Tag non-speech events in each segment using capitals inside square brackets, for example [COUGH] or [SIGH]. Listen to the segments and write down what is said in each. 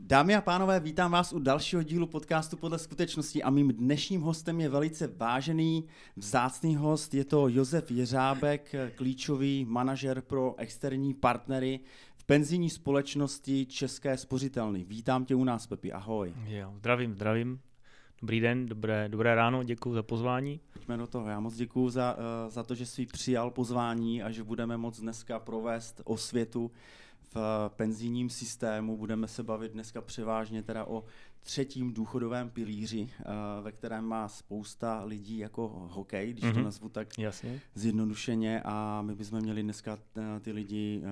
Dámy a pánové, vítám vás u dalšího dílu podcastu podle skutečnosti a mým dnešním hostem je velice vážený, vzácný host. Je to Josef Jeřábek, klíčový manažer pro externí partnery v penzijní společnosti České spořitelny. Vítám tě u nás, Pepi, ahoj. Jo, zdravím, zdravím. Dobrý den, dobré, dobré ráno, děkuji za pozvání. Pojďme do toho. Já moc děkuji za, uh, za to, že jsi přijal pozvání a že budeme moc dneska provést osvětu v penzijním systému. Budeme se bavit dneska převážně teda o třetím důchodovém pilíři, eh, ve kterém má spousta lidí jako hokej, když mm-hmm. to mhm. nazvu tak Jasně. zjednodušeně a my bychom měli dneska eh, ty lidi eh,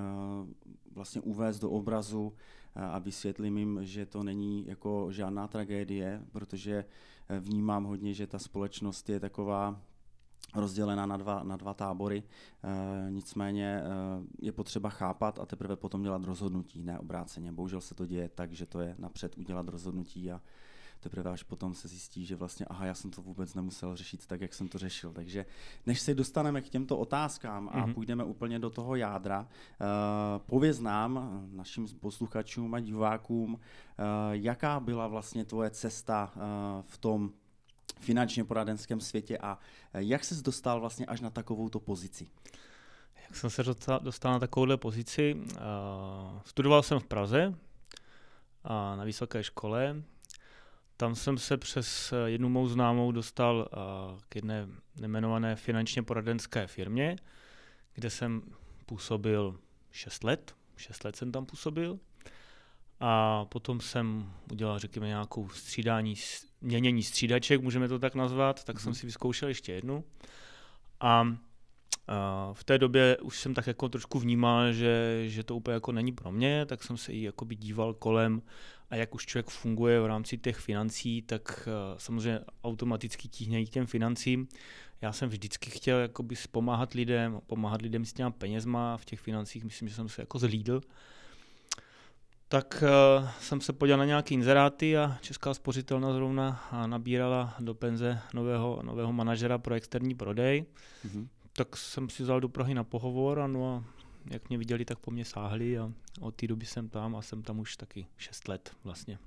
vlastně uvést do obrazu a vysvětlím jim, že to není jako žádná tragédie, protože vnímám hodně, že ta společnost je taková rozdělena na dva, na dva tábory. E, nicméně e, je potřeba chápat a teprve potom dělat rozhodnutí, ne obráceně. Bohužel se to děje tak, že to je napřed udělat rozhodnutí a teprve až potom se zjistí, že vlastně, aha, já jsem to vůbec nemusel řešit tak, jak jsem to řešil. Takže než se dostaneme k těmto otázkám a mm-hmm. půjdeme úplně do toho jádra, uh, pověz nám, našim posluchačům a divákům, uh, jaká byla vlastně tvoje cesta uh, v tom finančně poradenském světě a eh, jak ses dostal vlastně až na takovouto pozici? Jak jsem se dostal na takovouhle pozici? Studoval jsem v Praze na vysoké škole. Tam jsem se přes eh, jednu mou známou dostal k jedné nemenované finančně poradenské firmě, kde jsem působil 6 let. 6 let jsem tam působil. A potom jsem udělal, řekněme, nějakou střídání, měnění střídaček, můžeme to tak nazvat, tak mm-hmm. jsem mhm. si vyzkoušel ještě jednu. A v té době už jsem tak jako trošku vnímal, že, že to úplně jako není pro mě, tak jsem se i jakoby díval kolem a jak už člověk funguje v rámci těch financí, tak samozřejmě automaticky tíhne k těm financím. Já jsem vždycky chtěl jakoby pomáhat lidem, pomáhat lidem s těma penězma v těch financích, myslím, že jsem se jako zlídl tak uh, jsem se podíval na nějaké inzeráty a Česká spořitelna zrovna nabírala do penze nového, nového manažera pro externí prodej. Mm-hmm. Tak jsem si vzal do Prahy na pohovor a no a jak mě viděli, tak po mně sáhli a od té doby jsem tam a jsem tam už taky 6 let vlastně.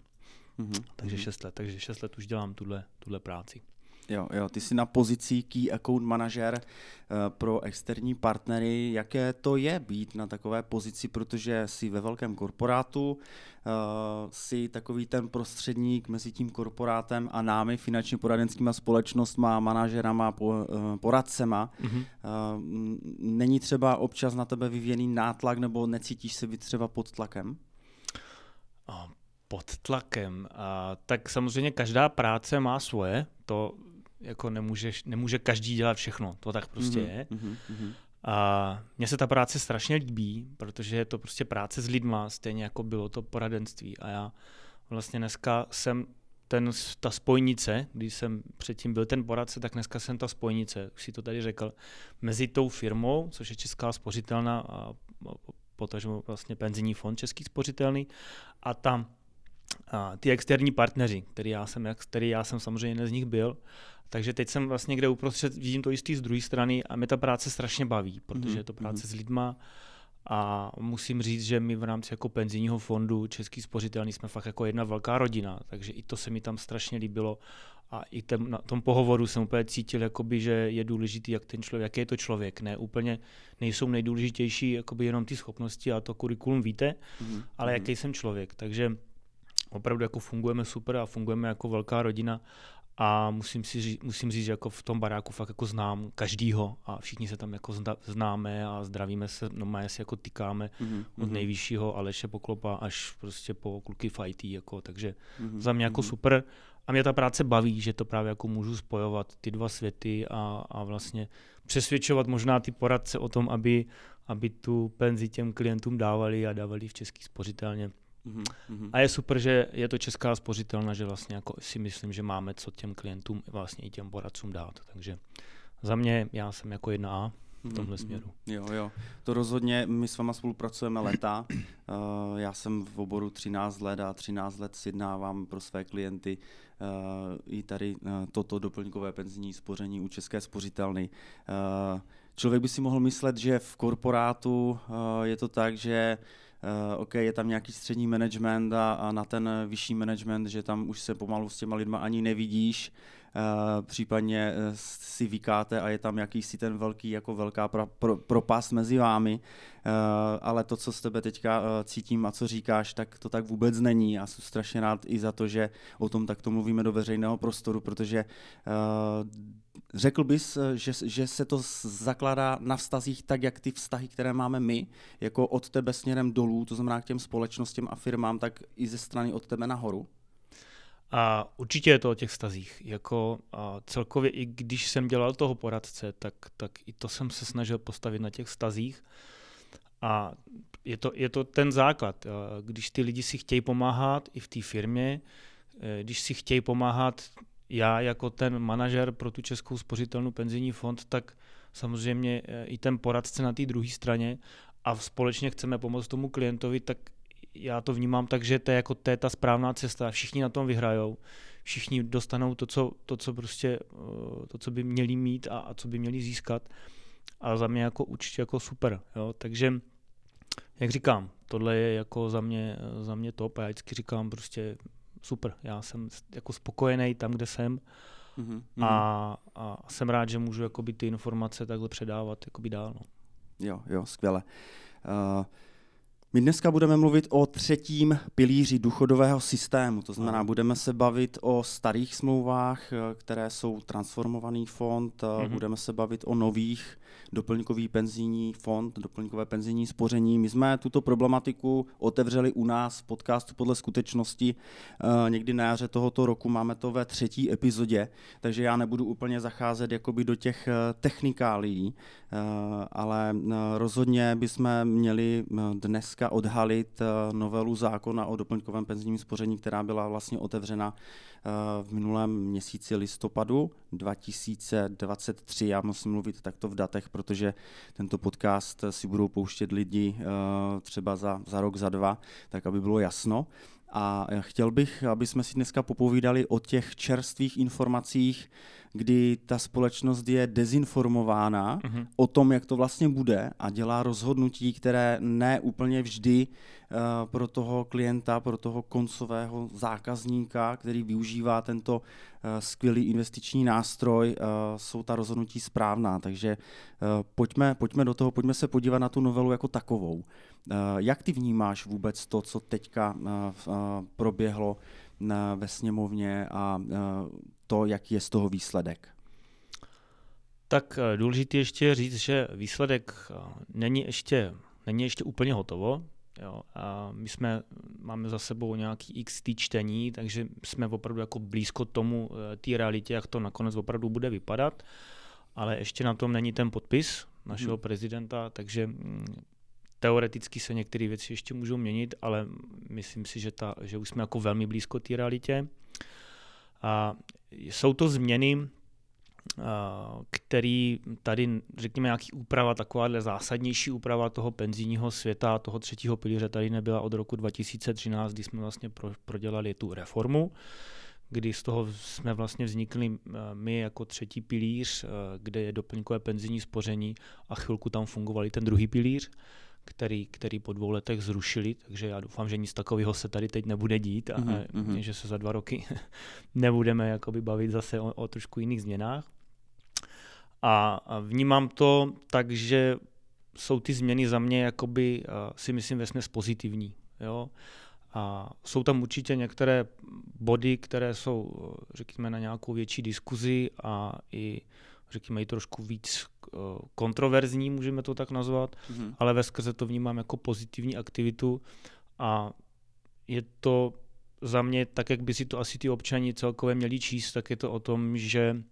Mm-hmm. Takže 6 let, takže 6 let už dělám tuhle, tuhle práci. Jo, jo, ty jsi na pozici Key Account Manager uh, pro externí partnery. Jaké to je být na takové pozici, protože jsi ve velkém korporátu, uh, jsi takový ten prostředník mezi tím korporátem a námi, finančně poradenskýma společnostma, manažerama, uh, poradcema. Mm-hmm. Není třeba občas na tebe vyvíjený nátlak nebo necítíš se být třeba pod tlakem? pod tlakem. A, tak samozřejmě každá práce má svoje, to jako nemůžeš, nemůže každý dělat všechno, to tak prostě mm-hmm, je. Mm-hmm. A mně se ta práce strašně líbí, protože je to prostě práce s lidma, stejně jako bylo to poradenství. A já vlastně dneska jsem ten, ta spojnice, když jsem předtím byl ten poradce, tak dneska jsem ta spojnice, už si to tady řekl, mezi tou firmou, což je Česká spořitelná a potažmo vlastně penzijní fond Český spořitelný a tam a ty externí partneři, který já jsem, který já jsem samozřejmě jeden z nich byl, takže teď jsem vlastně kde uprostřed, vidím to jistý z druhé strany a mě ta práce strašně baví, protože je to mhm, práce mm-hmm. s lidma a musím říct, že my v rámci jako penzijního fondu Český spořitelný jsme fakt jako jedna velká rodina, takže i to se mi tam strašně líbilo a i ten, na tom pohovoru jsem úplně cítil, jakoby, že je důležitý, jak ten člověk, jaký je to člověk. Ne úplně nejsou nejdůležitější jakoby jenom ty schopnosti a to kurikulum víte, mm-hmm. ale mhm. jaký jsem člověk. Takže opravdu jako fungujeme super a fungujeme jako velká rodina a musím, si říct, musím říct, že jako v tom baráku fakt jako znám každýho a všichni se tam jako známe a zdravíme se, no má si jako tykáme mm-hmm. od mhm. nejvyššího Aleše Poklopa až prostě po kluky fighty, jako, takže mm-hmm. za mě jako mm-hmm. super a mě ta práce baví, že to právě jako můžu spojovat ty dva světy a, a vlastně přesvědčovat možná ty poradce o tom, aby, aby tu penzi těm klientům dávali a dávali v český spořitelně Mm-hmm. A je super, že je to česká spořitelna, že vlastně jako si myslím, že máme co těm klientům vlastně i těm poradcům dát. Takže za mě já jsem jako jedna A v tomhle mm-hmm. směru. Jo, jo. To rozhodně, my s váma spolupracujeme leta. Uh, [CLEARS THROAT] já jsem v oboru 13 let a 13 let sjednávám pro své klienty uh, i tady uh, toto doplňkové penzijní spoření u České spořitelny. Člověk by si mohl myslet, že v korporátu je to tak, že Uh, OK, je tam nějaký střední management a, a na ten vyšší management, že tam už se pomalu s těma lidma ani nevidíš, uh, případně uh, si vykáte a je tam jakýsi ten velký, jako velká pro, pro, propast mezi vámi, uh, ale to, co z tebe teďka uh, cítím a co říkáš, tak to tak vůbec není. A jsem strašně rád i za to, že o tom takto mluvíme do veřejného prostoru, protože uh, Řekl bys, že, že se to zakládá na vztazích tak, jak ty vztahy, které máme my, jako od tebe směrem dolů, to znamená k těm společnostem a firmám, tak i ze strany od tebe nahoru? A určitě je to o těch vztazích. Jako a celkově i když jsem dělal toho poradce, tak, tak i to jsem se snažil postavit na těch vztazích. A je to, je to ten základ. Když ty lidi si chtějí pomáhat i v té firmě, eh, když si chtějí pomáhat já jako ten manažer pro tu Českou spořitelnou penzijní fond, tak samozřejmě eh, i ten poradce na té druhé straně a společně chceme pomoct tomu klientovi, tak já to vnímám tak, že to je jako to je ta správná cesta. Všichni na tom vyhrajou, všichni dostanou to, co, to, co prostě, eh, to, co by měli mít a, a co by měli získat. A za mě jako určitě jako super. Jo? Takže, jak říkám, tohle je jako za mě, za mě top a já vždycky říkám prostě super, já jsem jako spokojený tam, kde jsem mm-hmm. a, a jsem rád, že můžu jakoby ty informace takhle předávat jakoby dál. No. Jo, jo, skvěle. Uh, my dneska budeme mluvit o třetím pilíři důchodového systému, to znamená, budeme se bavit o starých smlouvách, eh, které jsou transformovaný fond, mm-hmm. budeme se bavit o nových doplňkový penzijní fond, doplňkové penzijní spoření. My jsme tuto problematiku otevřeli u nás v podcastu podle skutečnosti uh, někdy na jaře tohoto roku, máme to ve třetí epizodě, takže já nebudu úplně zacházet jakoby do těch technikálií, uh, ale rozhodně bychom měli dneska odhalit novelu zákona o doplňkovém penzijním spoření, která byla vlastně otevřena Eh, v minulém měsíci listopadu 2023. Já musím mluvit takto v datech, protože tento podcast si budou pouštět lidi eh, třeba za, za rok, za dva, tak aby bylo jasno. A chtěl bych, aby jsme si dneska popovídali o těch čerstvých informacích, kdy ta společnost je dezinformována uh-huh. o tom, jak to vlastně bude a dělá rozhodnutí, které ne úplně vždy uh, pro toho klienta, pro toho koncového zákazníka, který využívá tento uh, skvělý investiční nástroj, uh, jsou ta rozhodnutí správná. Takže pojďme, pojďme do toho, pojďme se podívat na tu novelu jako takovou. Jak ty vnímáš vůbec to, co teďka proběhlo ve sněmovně a to, jaký je z toho výsledek? Tak eh, důležité ještě říct, že výsledek eh, není ještě, není ještě úplně hotovo. Jo. A my jsme, máme za sebou nějaký x čtení, takže jsme opravdu jako blízko tomu, eh, té realitě, jak to nakonec opravdu bude vypadat. Ale ještě na tom není ten podpis našeho hmm. prezidenta, takže mm, teoreticky se některé věci ještě můžou měnit, ale myslím si, že, ta, že už jsme jako velmi blízko té realitě. A jsou to změny, který tady, řekněme, nějaký úprava, takováhle zásadnější úprava toho penzijního světa, toho třetího pilíře tady nebyla od roku 2013, kdy jsme vlastně pro, prodělali tu reformu, kdy z toho jsme vlastně vznikli my jako třetí pilíř, kde je doplňkové penzijní spoření a chvilku tam fungovali ten druhý pilíř který, který po dvou letech zrušili, takže já doufám, že nic takového se tady teď nebude dít a mm-hmm. že se za dva roky [LAUGHS] nebudeme jakoby bavit zase o, o trošku jiných změnách. A, a vnímám to tak, že jsou ty změny za mě jakoby, si myslím, vesměs pozitivní. Jo? A jsou tam určitě některé body, které jsou, řekněme, na nějakou větší diskuzi a i, řekněme, i trošku víc kontroverzní, můžeme to tak nazvat, mm-hmm. ale ve skrze to vnímám jako pozitivní aktivitu a je to za mě, tak jak by si to asi ty občani celkově měli číst, tak je to o tom, že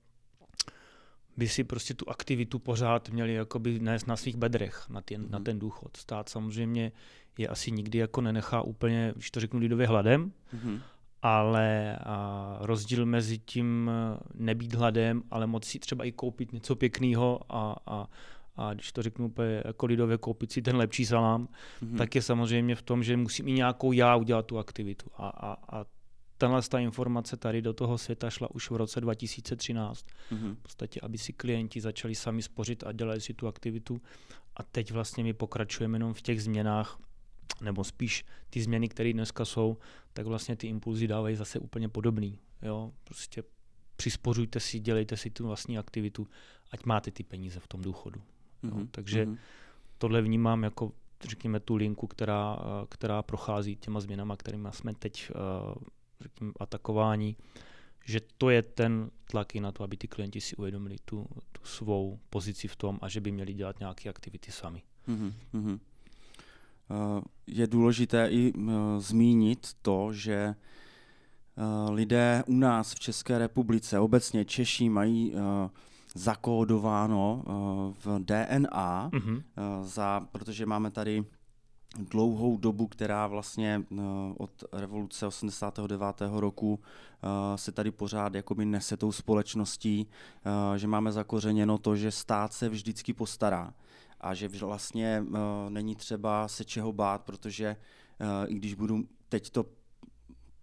by si prostě tu aktivitu pořád měli jakoby nést na svých bedrech, na ten, mm-hmm. na mhm. ten důchod. Stát samozřejmě je asi nikdy jako nenechá úplně, když to řeknu lidově, hladem, mm-hmm. Ale a rozdíl mezi tím nebýt hladem, ale moci si třeba i koupit něco pěkného a, a, a když to řeknu úplně jako lidově, koupit si ten lepší salám, mm-hmm. tak je samozřejmě v tom, že musím i nějakou já udělat tu aktivitu. A, a, a tenhle ta informace tady do toho světa šla už v roce 2013. Mm-hmm. V podstatě, aby si klienti začali sami spořit a dělali si tu aktivitu. A teď vlastně my pokračujeme jenom v těch změnách, nebo spíš ty změny, které dneska jsou, tak vlastně ty impulzy dávají zase úplně podobný. Jo? Prostě přispořujte si, dělejte si tu vlastní aktivitu, ať máte ty peníze v tom důchodu. Mm-hmm. Jo? Mhm. Takže mm-hmm. tohle vnímám jako řekněme tu linku, která, která prochází těma změnama, kterými jsme teď řekněme, atakování, že to je ten tlak i na to, aby ty klienti si uvědomili tu, tu svou pozici v tom a že by měli dělat nějaké aktivity sami. Mm-hmm. Je důležité i uh, zmínit to, že uh, lidé u nás v České republice, obecně Češi, mají zakódováno v DNA, mm-hmm. za, protože máme tady dlouhou dobu, která vlastně eh, od revoluce 89. roku eh, se tady pořád jakoby nese tou společností, eh, že máme zakořeněno to, že stát se vždycky postará a že vlastně není třeba se čeho bát, protože i když budu teď to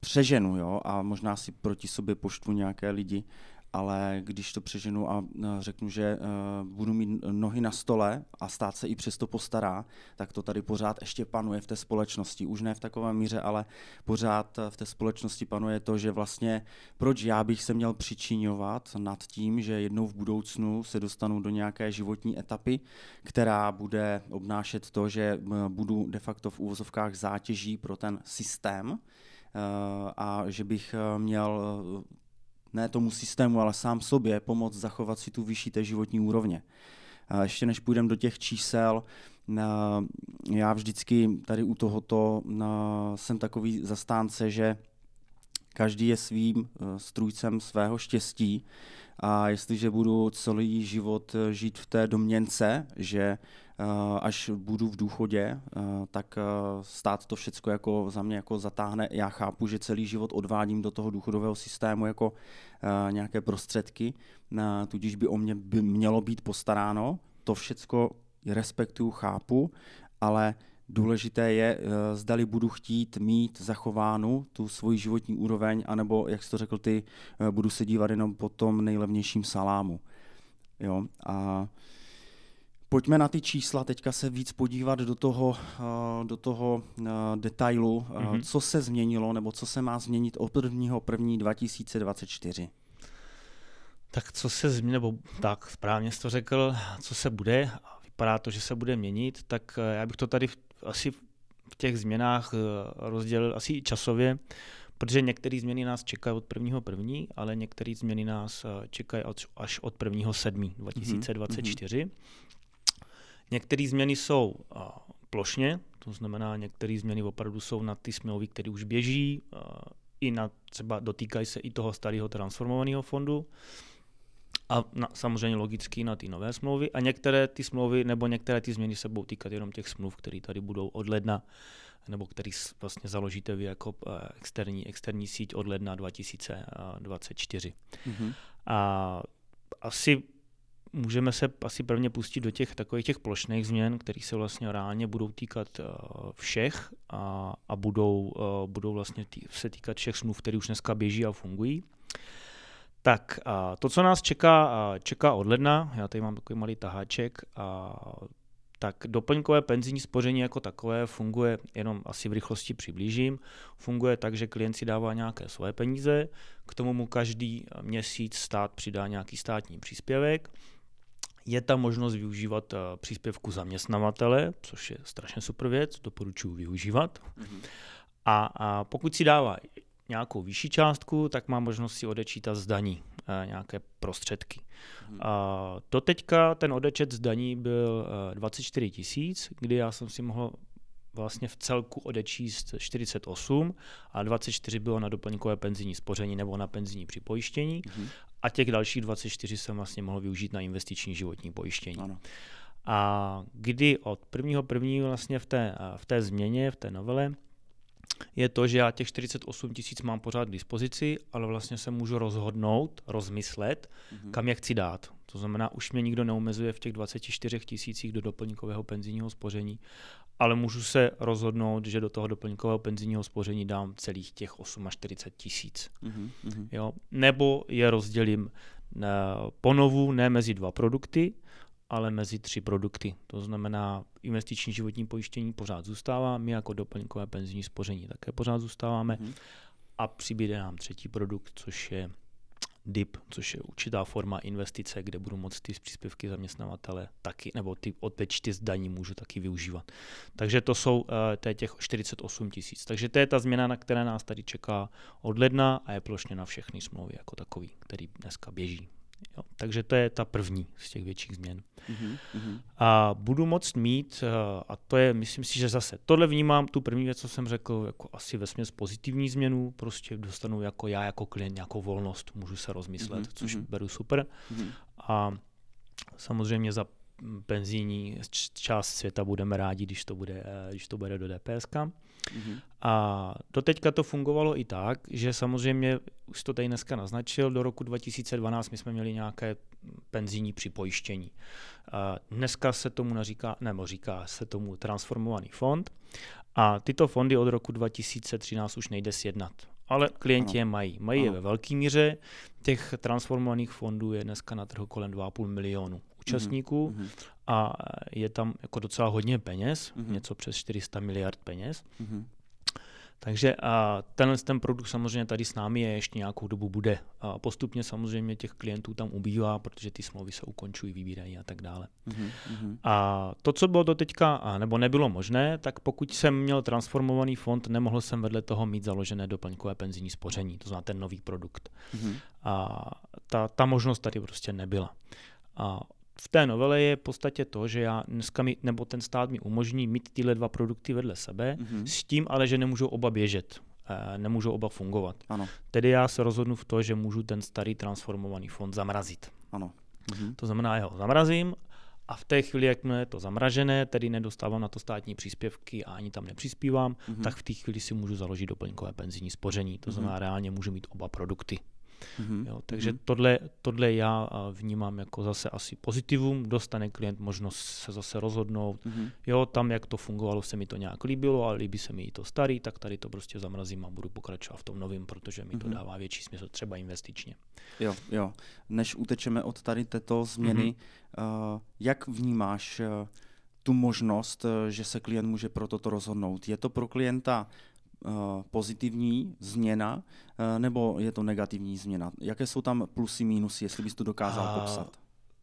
přeženu, jo, a možná si proti sobě poštvu nějaké lidi, ale když to přeženu a řeknu, že eh, budu mít nohy na stole a stát se i přesto postará, tak to tady pořád ještě panuje v té společnosti. Už ne v takové míře, ale pořád v té společnosti panuje to, že vlastně proč já bych se měl přičiňovat nad tím, že jednou v budoucnu se dostanu do nějaké životní etapy, která bude obnášet to, že eh, budu de facto v úvozovkách zátěží pro ten systém, eh, a že bych měl ne tomu systému, ale sám sobě pomoct zachovat si tu vyšší té životní úrovně. A ještě než půjdeme do těch čísel, já vždycky tady u tohoto jsem takový zastánce, že každý je svým e, strůjcem svého štěstí a jestliže budu celý život e, žít v té domněnce, že Eh, až budu v důchodě, eh, tak eh, stát to všecko jako za mě jako zatáhne. Já chápu, že celý život odvádím do toho důchodového systému jako nějaké prostředky, tudíž by o mě by mělo být postaráno. To všecko respektuju, chápu, ale důležité je, zdali budu chtít mít zachovánu tu svoji životní úroveň, anebo, jak jsi to řekl ty, budu se dívat jenom po tom nejlevnějším salámu. Jo? A Pojďme na ty čísla teďka se víc podívat do toho, eh, do toho eh, detailu, mm-hmm. co se změnilo nebo co se má změnit od 1. 1. 2024. Tak co se změní, nebo tak správně jsi to řekl, co se bude, vypadá to, že se bude měnit, tak já bych to tady asi v těch změnách rozdělil asi časově, protože některé změny nás čekají od 1. 1., ale některé změny nás čekají až od 1. 7. 2024. Mm-hmm. Některé změny jsou plošně, to znamená, některé změny opravdu jsou na ty smlouvy, které už běží, i na, třeba dotýkají se i toho starého transformovaného fondu a na, samozřejmě logicky na ty nové smlouvy a některé ty smlouvy nebo některé ty změny se budou týkat jenom těch smluv, které tady budou od ledna nebo který vlastně založíte vy jako externí, externí síť od ledna 2024. Mm-hmm. A asi můžeme se asi prvně pustit do těch takových těch plošných změn, které se vlastně reálně budou týkat uh, všech a, a budou, uh, budou vlastně tý, se týkat všech smluv, které už dneska běží a fungují. Tak a to, co nás čeká, čeká od ledna, já tady mám takový malý taháček, a tak doplňkové penzijní spoření jako takové funguje, jenom asi v rychlosti přiblížím, funguje tak, že klient si dává nějaké svoje peníze, k tomu mu každý měsíc stát přidá nějaký státní příspěvek, je tam možnost využívat příspěvku zaměstnavatele, což je strašně super věc, doporučuji využívat. Mm-hmm. A, a pokud si dává nějakou vyšší částku, tak má možnost si odečítat z daní eh, nějaké prostředky. Mm-hmm. A to teďka ten odečet z daní byl 24 eh, tisíc, kdy já jsem si mohl vlastně v celku odečíst 48 a 24 bylo na doplňkové penzijní spoření nebo na penzijní připojištění. Mm-hmm a těch dalších 24 jsem vlastně mohl využít na investiční životní pojištění. Ano. A kdy od prvního první vlastně v té, v té změně, v té novele, je to, že já těch 48 tisíc mám pořád k dispozici, ale vlastně se můžu rozhodnout, rozmyslet, mm-hmm. kam je chci dát. To znamená, už mě nikdo neomezuje v těch 24 tisících do doplňkového penzijního spoření, ale můžu se rozhodnout, že do toho doplňkového penzijního spoření dám celých těch 48 tisíc. Mm-hmm. Jo? Nebo je rozdělím na, ponovu ne mezi dva produkty, ale mezi tři produkty. To znamená, investiční životní pojištění pořád zůstává, my jako doplňkové penzijní spoření také pořád zůstáváme mm-hmm. a přibyde nám třetí produkt, což je DIP, což je určitá forma investice, kde budu moct ty příspěvky zaměstnavatele taky, nebo ty odpečty z daní můžu taky využívat. Takže to jsou uh, to je těch 48 tisíc. Takže to je ta změna, na které nás tady čeká od ledna a je plošně na všechny smlouvy jako takový, který dneska běží. Jo, takže to je ta první z těch větších změn. Mm-hmm. A budu moct mít, eh, a to je, myslím si, že zase tohle vnímám, tu první věc, co jsem řekl, jako asi ve směs pozitivní změnu, prostě dostanu jako já, jako klient nějakou volnost, můžu se rozmyslet, mm-hmm. což mm-hmm. beru super. Mm-hmm. A samozřejmě za penzijní část světa budeme rádi, když to bude, eh, když to bude do DPSK. Mm-hmm. A doteďka to fungovalo i tak, že samozřejmě, už to tady dneska naznačil, do roku 2012 my jsme měli nějaké penzijní připojištění. A dneska se tomu naříká, nebo říká se tomu transformovaný fond a tyto fondy od roku 2013 už nejde sjednat. Ale klienti ano. je mají. Mají ano. je ve velké míře. Těch transformovaných fondů je dneska na trhu kolem 2,5 milionu účastníků mm-hmm. a je tam jako docela hodně peněz, mm-hmm. něco přes 400 miliard peněz. Mm-hmm. Takže a tenhle ten produkt samozřejmě tady s námi je ještě nějakou dobu bude. A postupně samozřejmě těch klientů tam ubývá, protože ty smlouvy se ukončují, vybírají a tak dále. Mm-hmm. A to, co bylo do teďka, nebo nebylo možné, tak pokud jsem měl transformovaný fond, nemohl jsem vedle toho mít založené doplňkové penzijní spoření, to znamená ten nový produkt. Mm-hmm. A ta, ta možnost tady prostě nebyla. A v té novele je v podstatě to, že já dneska mi, nebo ten stát mi umožní mít tyhle dva produkty vedle sebe, mm-hmm. s tím ale, že nemůžou oba běžet, e, nemůžou oba fungovat. Ano. Tedy já se rozhodnu v to, že můžu ten starý transformovaný fond zamrazit. Ano. Mm-hmm. To znamená, já ho zamrazím a v té chvíli, jak je to zamražené, tedy nedostávám na to státní příspěvky a ani tam nepřispívám, mm-hmm. tak v té chvíli si můžu založit doplňkové penzijní spoření. To mhm. znamená, mm-hmm. reálně můžu mít oba produkty. Mm-hmm. Jo, takže mm-hmm. tohle, tohle já vnímám jako zase asi pozitivum, dostane klient možnost se zase rozhodnout, mm-hmm. jo, tam jak to fungovalo, se mi to nějak líbilo, ale líbí se mi i to starý, tak tady to prostě zamrazím a budu pokračovat v tom novém, protože mi to mm-hmm. dává větší smysl, třeba investičně. Jo, jo. Než utečeme od tady této změny, mm-hmm. uh, jak vnímáš uh, tu možnost, uh, že se klient může pro toto rozhodnout? Je to pro klienta Eh, pozitivní změna, eh, nebo je to negativní změna? Jaké jsou tam plusy, mínusy, jestli bys to dokázal A... popsat?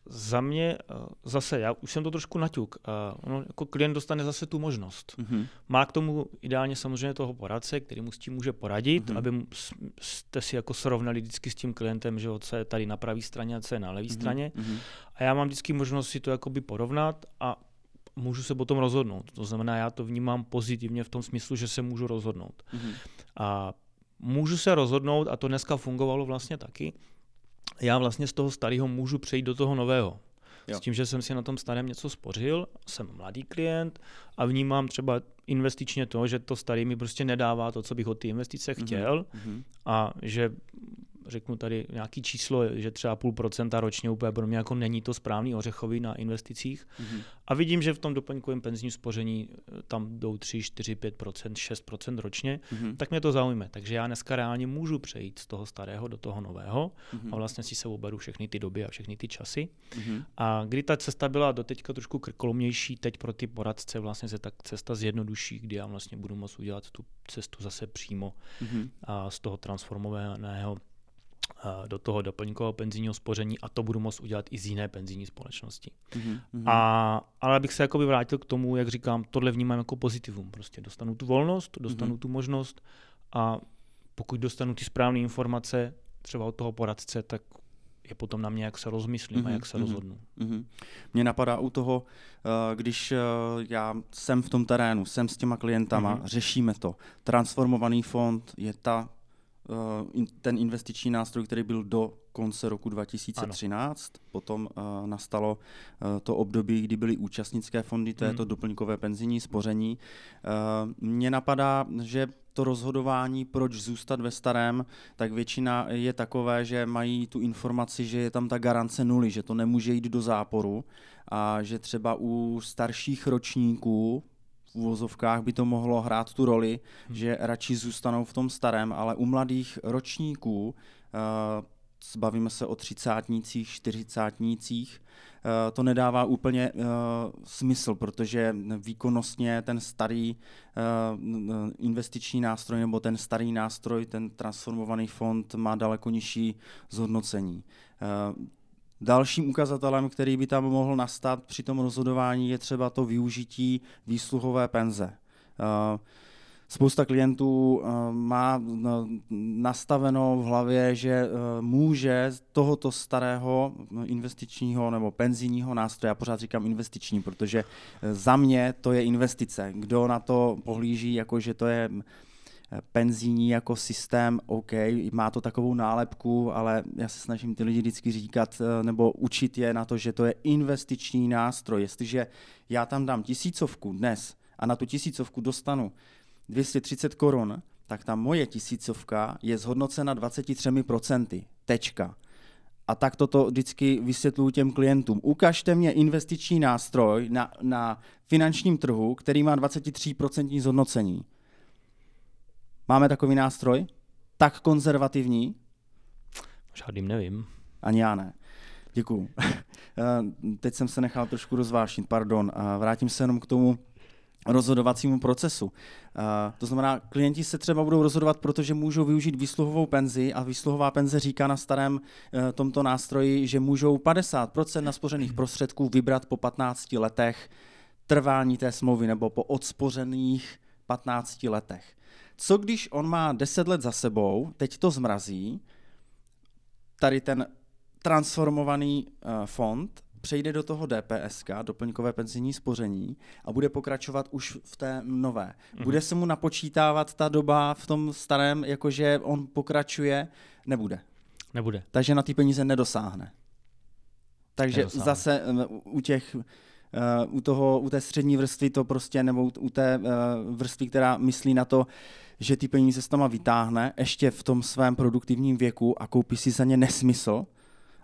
Za mě eh, zase, já už jsem to trošku naťuk, ono, jako klient dostane zase tu možnost. Mm-hmm. Má k tomu ideálně samozřejmě toho poradce, který mu s tím může poradit, mm-hmm. aby jste si jako srovnali vždycky s tím klientem, že co je tady na pravé straně a co je na levé mm-hmm. straně. Mm-hmm. A já mám vždycky možnost si to jakoby porovnat a můžu se potom rozhodnout. To znamená, já to vnímám pozitivně v tom smyslu, že se můžu rozhodnout. Mm-hmm. A můžu se rozhodnout, a to dneska fungovalo vlastně taky, já vlastně z toho starého můžu přejít do toho nového. Jo. S tím, že jsem si na tom starém něco spořil, jsem mladý klient a vnímám třeba investičně to, že to starý mi prostě nedává to, co bych od té investice mhm. chtěl mm-hmm. a že řeknu tady nějaký číslo, že třeba půl procenta ročně úplně pro mě jako není to správný ořechový na investicích. Mm-hmm. A vidím, že v tom doplňkovém penzijním spoření eh, tam jdou 3, 4, 5 6 ročně, mm-hmm. tak mě to zaujme. Takže já dneska reálně můžu přejít z toho starého do toho nového mm-hmm. a vlastně si se oberu všechny ty doby a všechny ty časy. Mm-hmm. A kdy ta cesta byla doteďka trošku krkolomnější, teď pro ty poradce vlastně se ta cesta zjednoduší, kdy já vlastně budu moct udělat tu cestu zase přímo mm-hmm. a z toho transformovaného do toho doplňkového penzijního spoření a to budu moct udělat i z jiné penzijní společnosti. Mm-hmm. A, ale abych se jakoby vrátil k tomu, jak říkám, tohle vnímám jako pozitivum. Prostě dostanu tu volnost, dostanu mm-hmm. tu možnost a pokud dostanu ty správné informace třeba od toho poradce, tak je potom na mě, jak se rozmyslím mm-hmm, a mhm, jak se mm-hmm, rozhodnu. Mm-hmm. Mně napadá u toho, eh, když eh, já jsem v tom terénu, jsem s těma klientama, mm-hmm. řešíme to. Transformovaný fond je ta ten investiční nástroj, který byl do konce roku 2013. Ano. Potom uh, nastalo uh, to období, kdy byly účastnické fondy, to hmm. je to doplňkové penzijní spoření. Uh, mně napadá, že to rozhodování, proč zůstat ve starém, tak většina je takové, že mají tu informaci, že je tam ta garance nuly, že to nemůže jít do záporu a že třeba u starších ročníků v uvozovkách by to mohlo hrát tu roli, hmm. že radši zůstanou v tom starém, ale u mladých ročníků uh, bavíme se o třicátnících, čtyřicátnících, eh, to nedává úplně uh, smysl, protože výkonnostně ten starý uh, investiční nástroj nebo ten starý nástroj, ten transformovaný fond má daleko nižší zhodnocení. Uh, Dalším ukazatelem, který by tam mohl nastat při tom rozhodování, je třeba to využití výsluhové penze. Spousta klientů má nastaveno v hlavě, že může z tohoto starého investičního nebo penzijního nástroje, já pořád říkám investiční, protože za mě to je investice. Kdo na to pohlíží, jako že to je penzijní jako systém, OK, má to takovou nálepku, ale já se snažím ty lidi vždycky říkat eh, nebo učit je na to, že to je investiční nástroj. Jestliže já tam dám tisícovku dnes a na tu tisícovku dostanu 230 korun, tak ta moje tisícovka je zhodnocena 23%. Tečka. A tak toto vždycky vysvětluji těm klientům. Ukažte mě investiční nástroj na, na finančním trhu, který má 23% zhodnocení. Máme takový nástroj? Tak konzervativní? Žádným nevím. Ani já ne. Děkuju. [LAUGHS] Eh, teď jsem se nechal trošku rozvášnit, pardon. Vrátím se jenom k tomu rozhodovacímu procesu. Eh, to znamená, klienti se třeba budou rozhodovat, protože můžou využít výsluhovou penzi a výsluhová penze říká na starém eh, tomto nástroji, že můžou 50% naspořených prostředků vybrat po 15 letech trvání té smlouvy nebo po odspořených 15 letech. Co když on má 10 let za sebou, teď to zmrazí, tady ten transformovaný uh, fond přejde do toho DPSK, doplňkové penzijní spoření, a bude pokračovat už v té nové. Mm-hmm. Bude se mu napočítávat ta doba v tom starém, jakože on pokračuje? Nebude. Nebude. Takže na ty peníze nedosáhne. Takže nedosáhne. zase u těch Uh, u, toho, u té střední vrstvy to prostě, nebo u té uh, vrstvy, která myslí na to, že ty peníze s tama vytáhne ještě v tom svém produktivním věku a koupí si za ně nesmysl,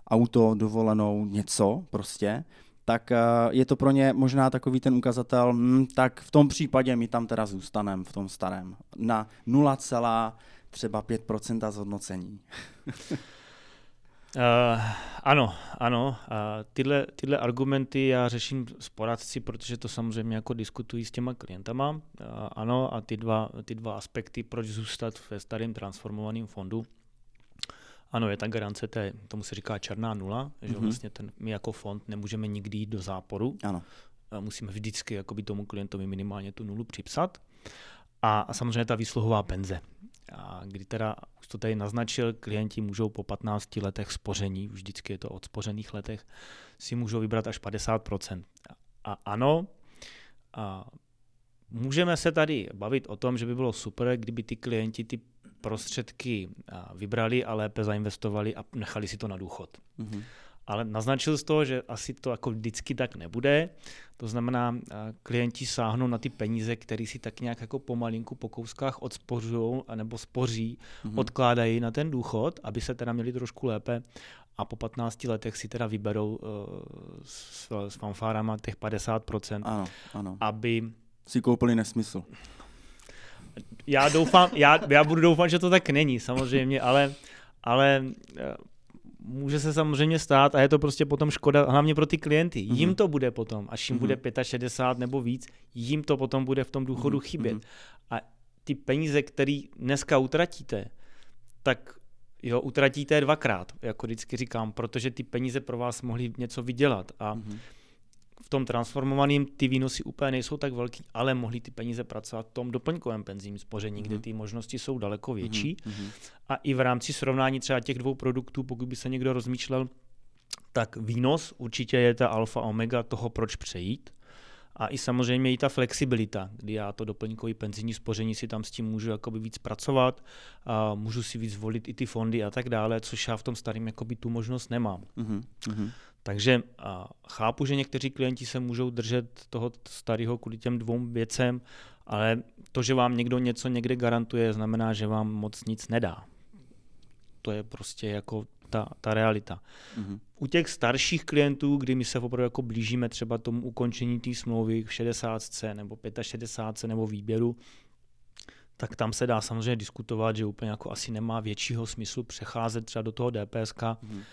auto, dovolenou, něco prostě, tak uh, je to pro ně možná takový ten ukazatel, hm, tak v tom případě my tam teda zůstaneme v tom starém na 0, třeba 5% zhodnocení. [LAUGHS] Uh, ano, ano. Uh, tyhle, tyhle argumenty já řeším s poradci, protože to samozřejmě jako diskutují s těma klientama. Uh, ano, a ty dva, ty dva aspekty, proč zůstat ve starém transformovaném fondu. Ano, je ta garance, té, tomu se říká černá nula, mm-hmm. že mhm. vlastně ten, my jako fond nemůžeme nikdy jít do záporu. Ano. Uh, musíme vždycky jakoby tomu klientovi minimálně tu nulu připsat. A, a samozřejmě ta výsluhová penze. A kdy teda, už to tady naznačil, klienti můžou po 15 letech spoření, vždycky je to od spořených letech, si můžou vybrat až 50%. A ano, a můžeme se tady bavit o tom, že by bylo super, kdyby ty klienti ty prostředky vybrali a lépe zainvestovali a nechali si to na důchod. Mm-hmm ale naznačil z toho, že asi to jako vždycky tak nebude. To znamená, klienti sáhnou na ty peníze, které si tak nějak jako pomalinku po kouskách odspořují nebo spoří, mm-hmm. odkládají na ten důchod, aby se teda měli trošku lépe a po 15 letech si teda vyberou uh, s, s fanfárama těch 50%, ano, ano. aby si koupili nesmysl. Já doufám, já, já budu doufat, že to tak není samozřejmě, ale, ale eh, může se samozřejmě stát a je to prostě potom škoda, hlavně pro ty klienty. Mm-hmm. Jim to bude potom, až jim mm-hmm. bude 65 nebo víc, jim to potom bude v tom důchodu mm-hmm. chybět. Mm-hmm. A ty peníze, které dneska utratíte, tak jo, utratíte dvakrát, jako vždycky říkám, protože ty peníze pro vás mohly něco vydělat. A mm-hmm v tom transformovaném ty výnosy úplně nejsou tak velký, ale mohli ty peníze pracovat v tom doplňkovém penzijním spoření, mm-hmm. kde mhm. ty možnosti jsou daleko větší. Mm-hmm. A i v rámci srovnání třeba těch dvou produktů, pokud by se někdo rozmýšlel, tak výnos určitě je ta alfa omega toho, proč přejít. a i samozřejmě i ta flexibilita, kdy já to doplňkový penzijní spoření si tam s tím můžu jakoby víc pracovat, a můžu si víc volit i ty fondy a tak dále, což já v tom starém jakoby tu možnost nemám. Mm-hmm. Takže a chápu, že někteří klienti se můžou držet toho starého kvůli těm dvou věcem, ale to, že vám někdo něco někde garantuje, znamená, že vám moc nic nedá. To je prostě jako ta, ta realita. Mm-hmm. U těch starších klientů, kdy my se opravdu jako blížíme třeba tomu ukončení té smlouvy v 60 nebo 65 nebo výběru, tak tam se dá samozřejmě diskutovat, že úplně jako asi nemá většího smyslu přecházet třeba do toho DPSK. Mm-hmm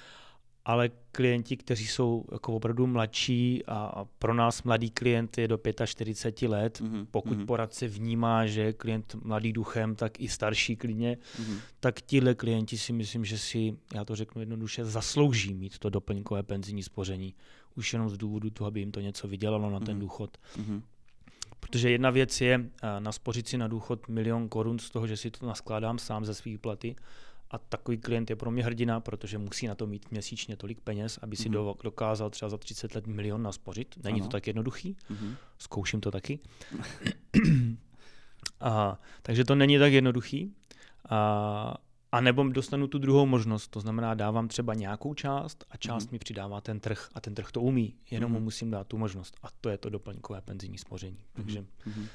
ale klienti, kteří jsou jako opravdu mladší a pro nás mladý klient je do 45 let, mm-hmm. pokud mm-hmm. poradce vnímá, že je klient mladý duchem, tak i starší klidně, mm-hmm. tak tihle klienti si myslím, že si, já to řeknu jednoduše, zaslouží mít to doplňkové penzijní spoření. Už jenom z důvodu toho, aby jim to něco vydělalo na ten mm-hmm. důchod. Mm-hmm. Protože jedna věc je naspořit si na důchod milion korun z toho, že si to naskládám sám ze svých platy, a takový klient je pro mě hrdina, protože musí na to mít měsíčně tolik peněz, aby si mm-hmm. dokázal třeba za 30 let milion naspořit. Není ano. to tak jednoduchý, mm-hmm. zkouším to taky. a, takže to není tak jednoduchý. A, a nebo dostanu tu druhou možnost, to znamená, dávám třeba nějakou část a část mm-hmm. mi přidává ten trh a ten trh to umí, jenom mm-hmm. mu musím dát tu možnost. A to je to doplňkové penzijní spoření. Takže mm-hmm.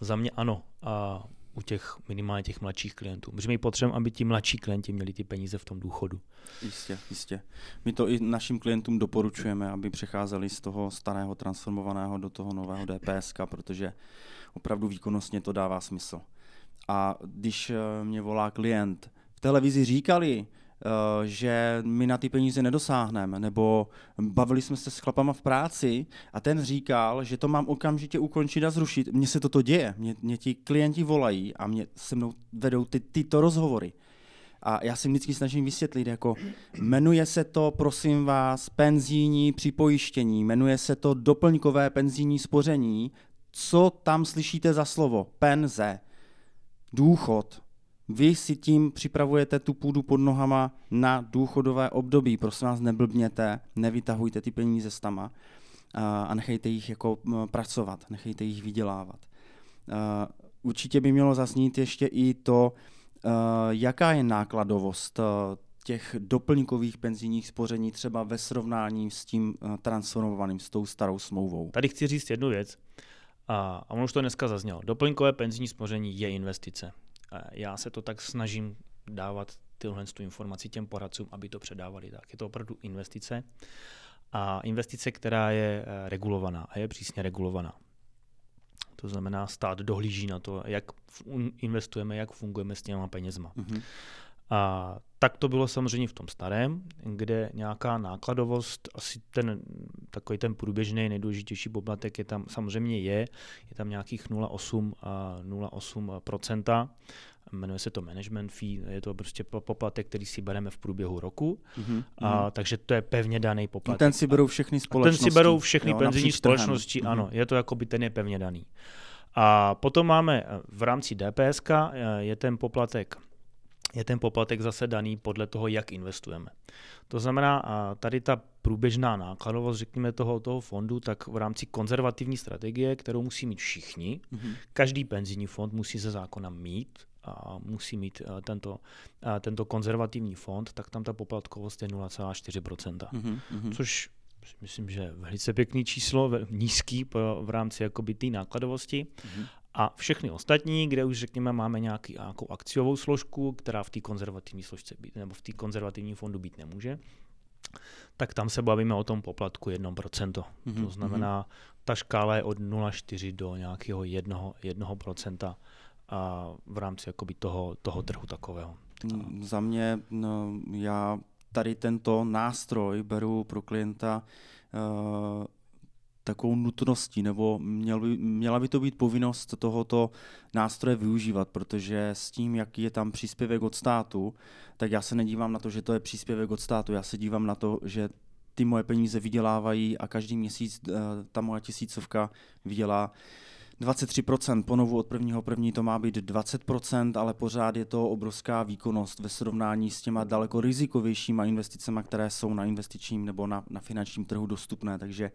za mě ano. A u těch minimálně těch mladších klientů. Protože my potřebujeme, aby ti mladší klienti měli ty peníze v tom důchodu. Jistě, jistě. My to i našim klientům doporučujeme, aby přecházeli z toho starého transformovaného do toho nového DPS, protože opravdu výkonnostně to dává smysl. A když eh, mě volá klient, v televizi říkali, že my na ty peníze nedosáhneme, nebo bavili jsme se s chlapama v práci a ten říkal, že to mám okamžitě ukončit a zrušit. Mně se toto děje, mě, mě ti klienti volají a mě se mnou vedou ty, tyto rozhovory. A já si vždycky snažím vysvětlit, jako jmenuje se to, prosím vás, penzijní připojištění, jmenuje se to doplňkové penzijní spoření. Co tam slyšíte za slovo? Penze, důchod, vy si tím připravujete tu půdu pod nohama na důchodové období. Prosím vás, neblbněte, nevytahujte ty peníze z tama a nechejte jich jako pracovat, nechejte jich vydělávat. Určitě by mělo zaznít ještě i to, jaká je nákladovost těch doplňkových penzijních spoření třeba ve srovnání s tím transformovaným, s tou starou smlouvou. Tady chci říct jednu věc, a, a on už to dneska zaznělo. Doplňkové penzijní spoření je investice. Já se to tak snažím dávat tyhle tu informaci těm poradcům, aby to předávali tak. Je to opravdu investice a investice, která je eh, regulovaná a je přísně regulovaná. To znamená, stát dohlíží na to, jak investujeme, jak fungujeme s těma penězma. Mm-hmm. A tak to bylo samozřejmě v tom starém, kde nějaká nákladovost, asi ten takový ten průběžný nejdůležitější poplatek je tam samozřejmě je, je tam nějakých 0,8 0,8 jmenuje se to management fee, je to prostě poplatek, který si bereme v průběhu roku, mm-hmm. a, takže to je pevně daný poplatek. Ten si berou všechny společnosti. Ten si berou všechny jo, penzijní společnosti, trhem. ano, mm-hmm. je to jako by ten je pevně daný. A potom máme v rámci DPSK je ten poplatek je ten poplatek zase daný podle toho, jak investujeme. To znamená, tady ta průběžná nákladovost, řekněme, toho, toho fondu, tak v rámci konzervativní strategie, kterou musí mít všichni, mm-hmm. každý penzijní fond musí ze zákona mít, a musí mít tento, tento konzervativní fond, tak tam ta poplatkovost je 0,4%. Mm-hmm. Což myslím, že je velice pěkný číslo, nízký v rámci jakoby té nákladovosti. Mm-hmm. A všechny ostatní, kde už řekněme máme nějaký, nějakou akciovou složku, která v té konzervativní složce být, nebo v té konzervativním fondu být nemůže, tak tam se bavíme o tom poplatku 1%. Mm-hmm. To znamená, ta škála je od 0,4 do nějakého 1%, 1% a v rámci jakoby toho, toho trhu takového. Mm, za mě, no, já tady tento nástroj beru pro klienta uh, takovou nutností, nebo měl by, měla by to být povinnost tohoto nástroje využívat, protože s tím, jaký je tam příspěvek od státu, tak já se nedívám na to, že to je příspěvek od státu, já se dívám na to, že ty moje peníze vydělávají a každý měsíc uh, ta moje tisícovka vydělá 23%, ponovu od prvního první to má být 20%, ale pořád je to obrovská výkonnost ve srovnání s těma daleko rizikovějšíma investicemi, které jsou na investičním nebo na, na finančním trhu dostupné. Takže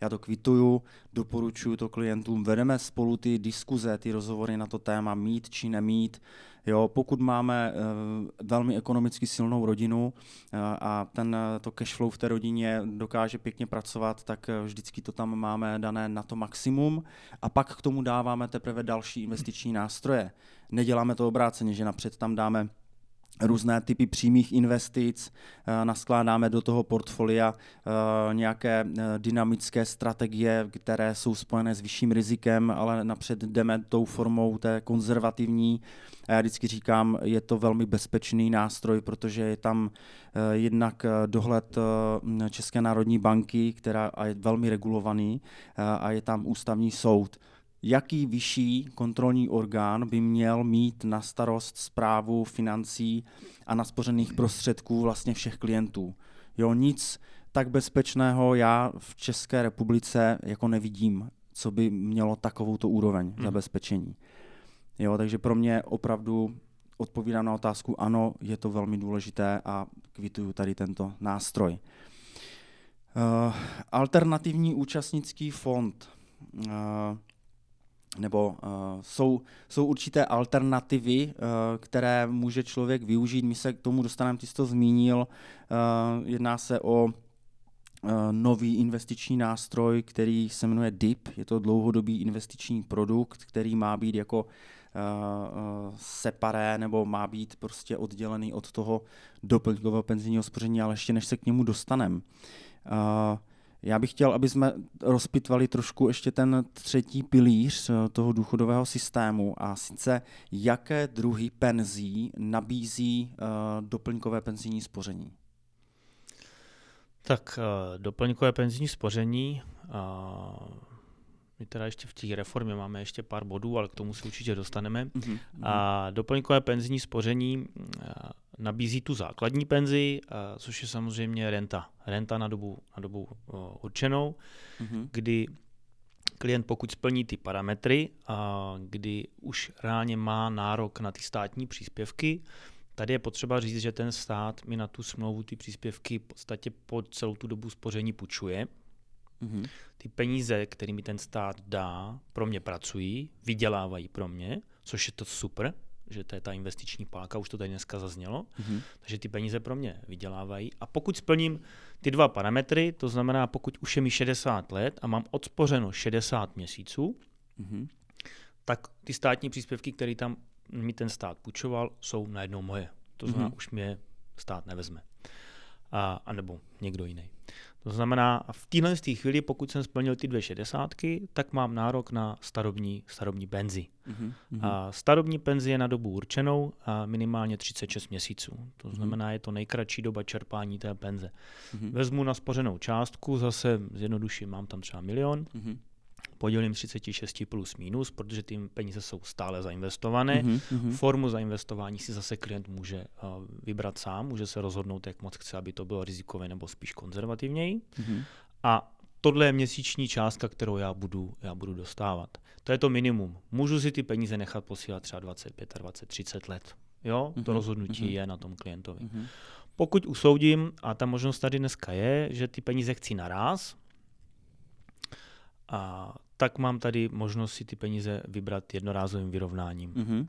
já to kvituju, doporučuji to klientům, vedeme spolu ty diskuze, ty rozhovory na to téma mít či nemít. Jo, pokud máme uh, velmi ekonomicky silnou rodinu uh, a ten, to cash flow v té rodině dokáže pěkně pracovat, tak uh, vždycky to tam máme dané na to maximum a pak k tomu dáváme teprve další investiční nástroje. Neděláme to obráceně, že napřed tam dáme různé typy přímých investic, eh, naskládáme do toho portfolia eh, nějaké eh, dynamické strategie, které jsou spojené s vyšším rizikem, ale napřed jdeme tou formou té konzervativní. A já vždycky říkám, je to velmi bezpečný nástroj, protože je tam jednak dohled České národní banky, která je velmi regulovaný, a je tam ústavní soud jaký vyšší kontrolní orgán by měl mít na starost zprávu financí a naspořených prostředků vlastně všech klientů. Jo, nic tak bezpečného já v České republice jako nevidím, co by mělo takovouto úroveň hmm. zabezpečení. Jo, takže pro mě opravdu odpovídám na otázku, ano, je to velmi důležité a kvituju tady tento nástroj. Uh, alternativní účastnický fond. Uh, nebo uh, jsou, jsou určité alternativy, uh, které může člověk využít. My se k tomu dostaneme, ty jsi to zmínil. Uh, jedná se o uh, nový investiční nástroj, který se jmenuje DIP. Je to dlouhodobý investiční produkt, který má být jako uh, separé nebo má být prostě oddělený od toho doplňkového penzijního spoření, ale ještě než se k němu dostaneme. Uh, já bych chtěl, aby jsme rozpitvali trošku ještě ten třetí pilíř eh, toho důchodového systému a sice jaké druhy penzí nabízí uh, doplňkové penzijní spoření. Tak uh, doplňkové penzijní spoření, my teda ještě v té reformě máme ještě pár bodů, ale k tomu se určitě dostaneme. Uh-huh. A doplňkové penzijní spoření nabízí tu základní penzi, což je samozřejmě renta. Renta na dobu, na dobu určenou, mm-hmm. kdy klient pokud splní ty parametry, a kdy už reálně má nárok na ty státní příspěvky, Tady je potřeba říct, že ten stát mi na tu smlouvu ty příspěvky v podstatě po celou tu dobu spoření půjčuje. Mm-hmm. Ty peníze, které mi ten stát dá, pro mě pracují, vydělávají pro mě, což je to super, že to je ta investiční páka, už to tady dneska zaznělo, mm-hmm. takže ty peníze pro mě vydělávají. A pokud splním ty dva parametry, to znamená, pokud už je mi 60 let a mám odspořeno 60 měsíců, mm-hmm. tak ty státní příspěvky, které tam mi ten stát půjčoval, jsou najednou moje. To znamená, mm-hmm. už mě stát nevezme. A, a nebo někdo jiný. To znamená, v téhle chvíli, pokud jsem splnil ty dvě šedesátky, tak mám nárok na starobní, starobní penzi. Mm-hmm. A starobní penzi je na dobu určenou a minimálně 36 měsíců. To mhm. znamená, je to nejkratší doba čerpání té penze. Mm-hmm. Vezmu na spořenou částku, zase zjednoduším, mám tam třeba milion, mm-hmm podělím 36 plus minus, protože ty peníze jsou stále zainvestované. Mm-hmm. Formu zainvestování si zase klient může uh, vybrat sám, může se rozhodnout, jak moc chce, aby to bylo rizikové nebo spíš konzervativněji. Mm-hmm. A tohle je měsíční částka, kterou já budu, já budu dostávat. To je to minimum. Můžu si ty peníze nechat posílat třeba 25, 20, 30 let. Jo, mm-hmm. to rozhodnutí mm-hmm. je na tom klientovi. Mm-hmm. Pokud usoudím, a ta možnost tady dneska je, že ty peníze chci naraz, a tak mám tady možnost si ty peníze vybrat jednorázovým vyrovnáním. Mm-hmm.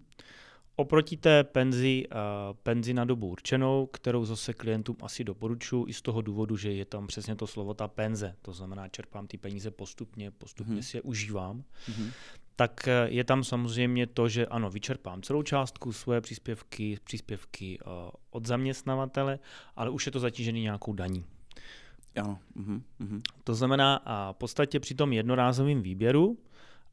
Oproti té penzi, uh, penzi na dobu určenou, kterou zase klientům asi doporučuji i z toho důvodu, že je tam přesně to slovo ta penze, to znamená čerpám ty peníze postupně, postupně mm-hmm. si je užívám, mm-hmm. tak eh, je tam samozřejmě to, že ano, vyčerpám celou částku svoje příspěvky, příspěvky uh, od zaměstnavatele, ale už je to zatížený nějakou daní. Ano. Uh-huh, uh-huh. To znamená, a v podstatě při tom jednorázovém výběru,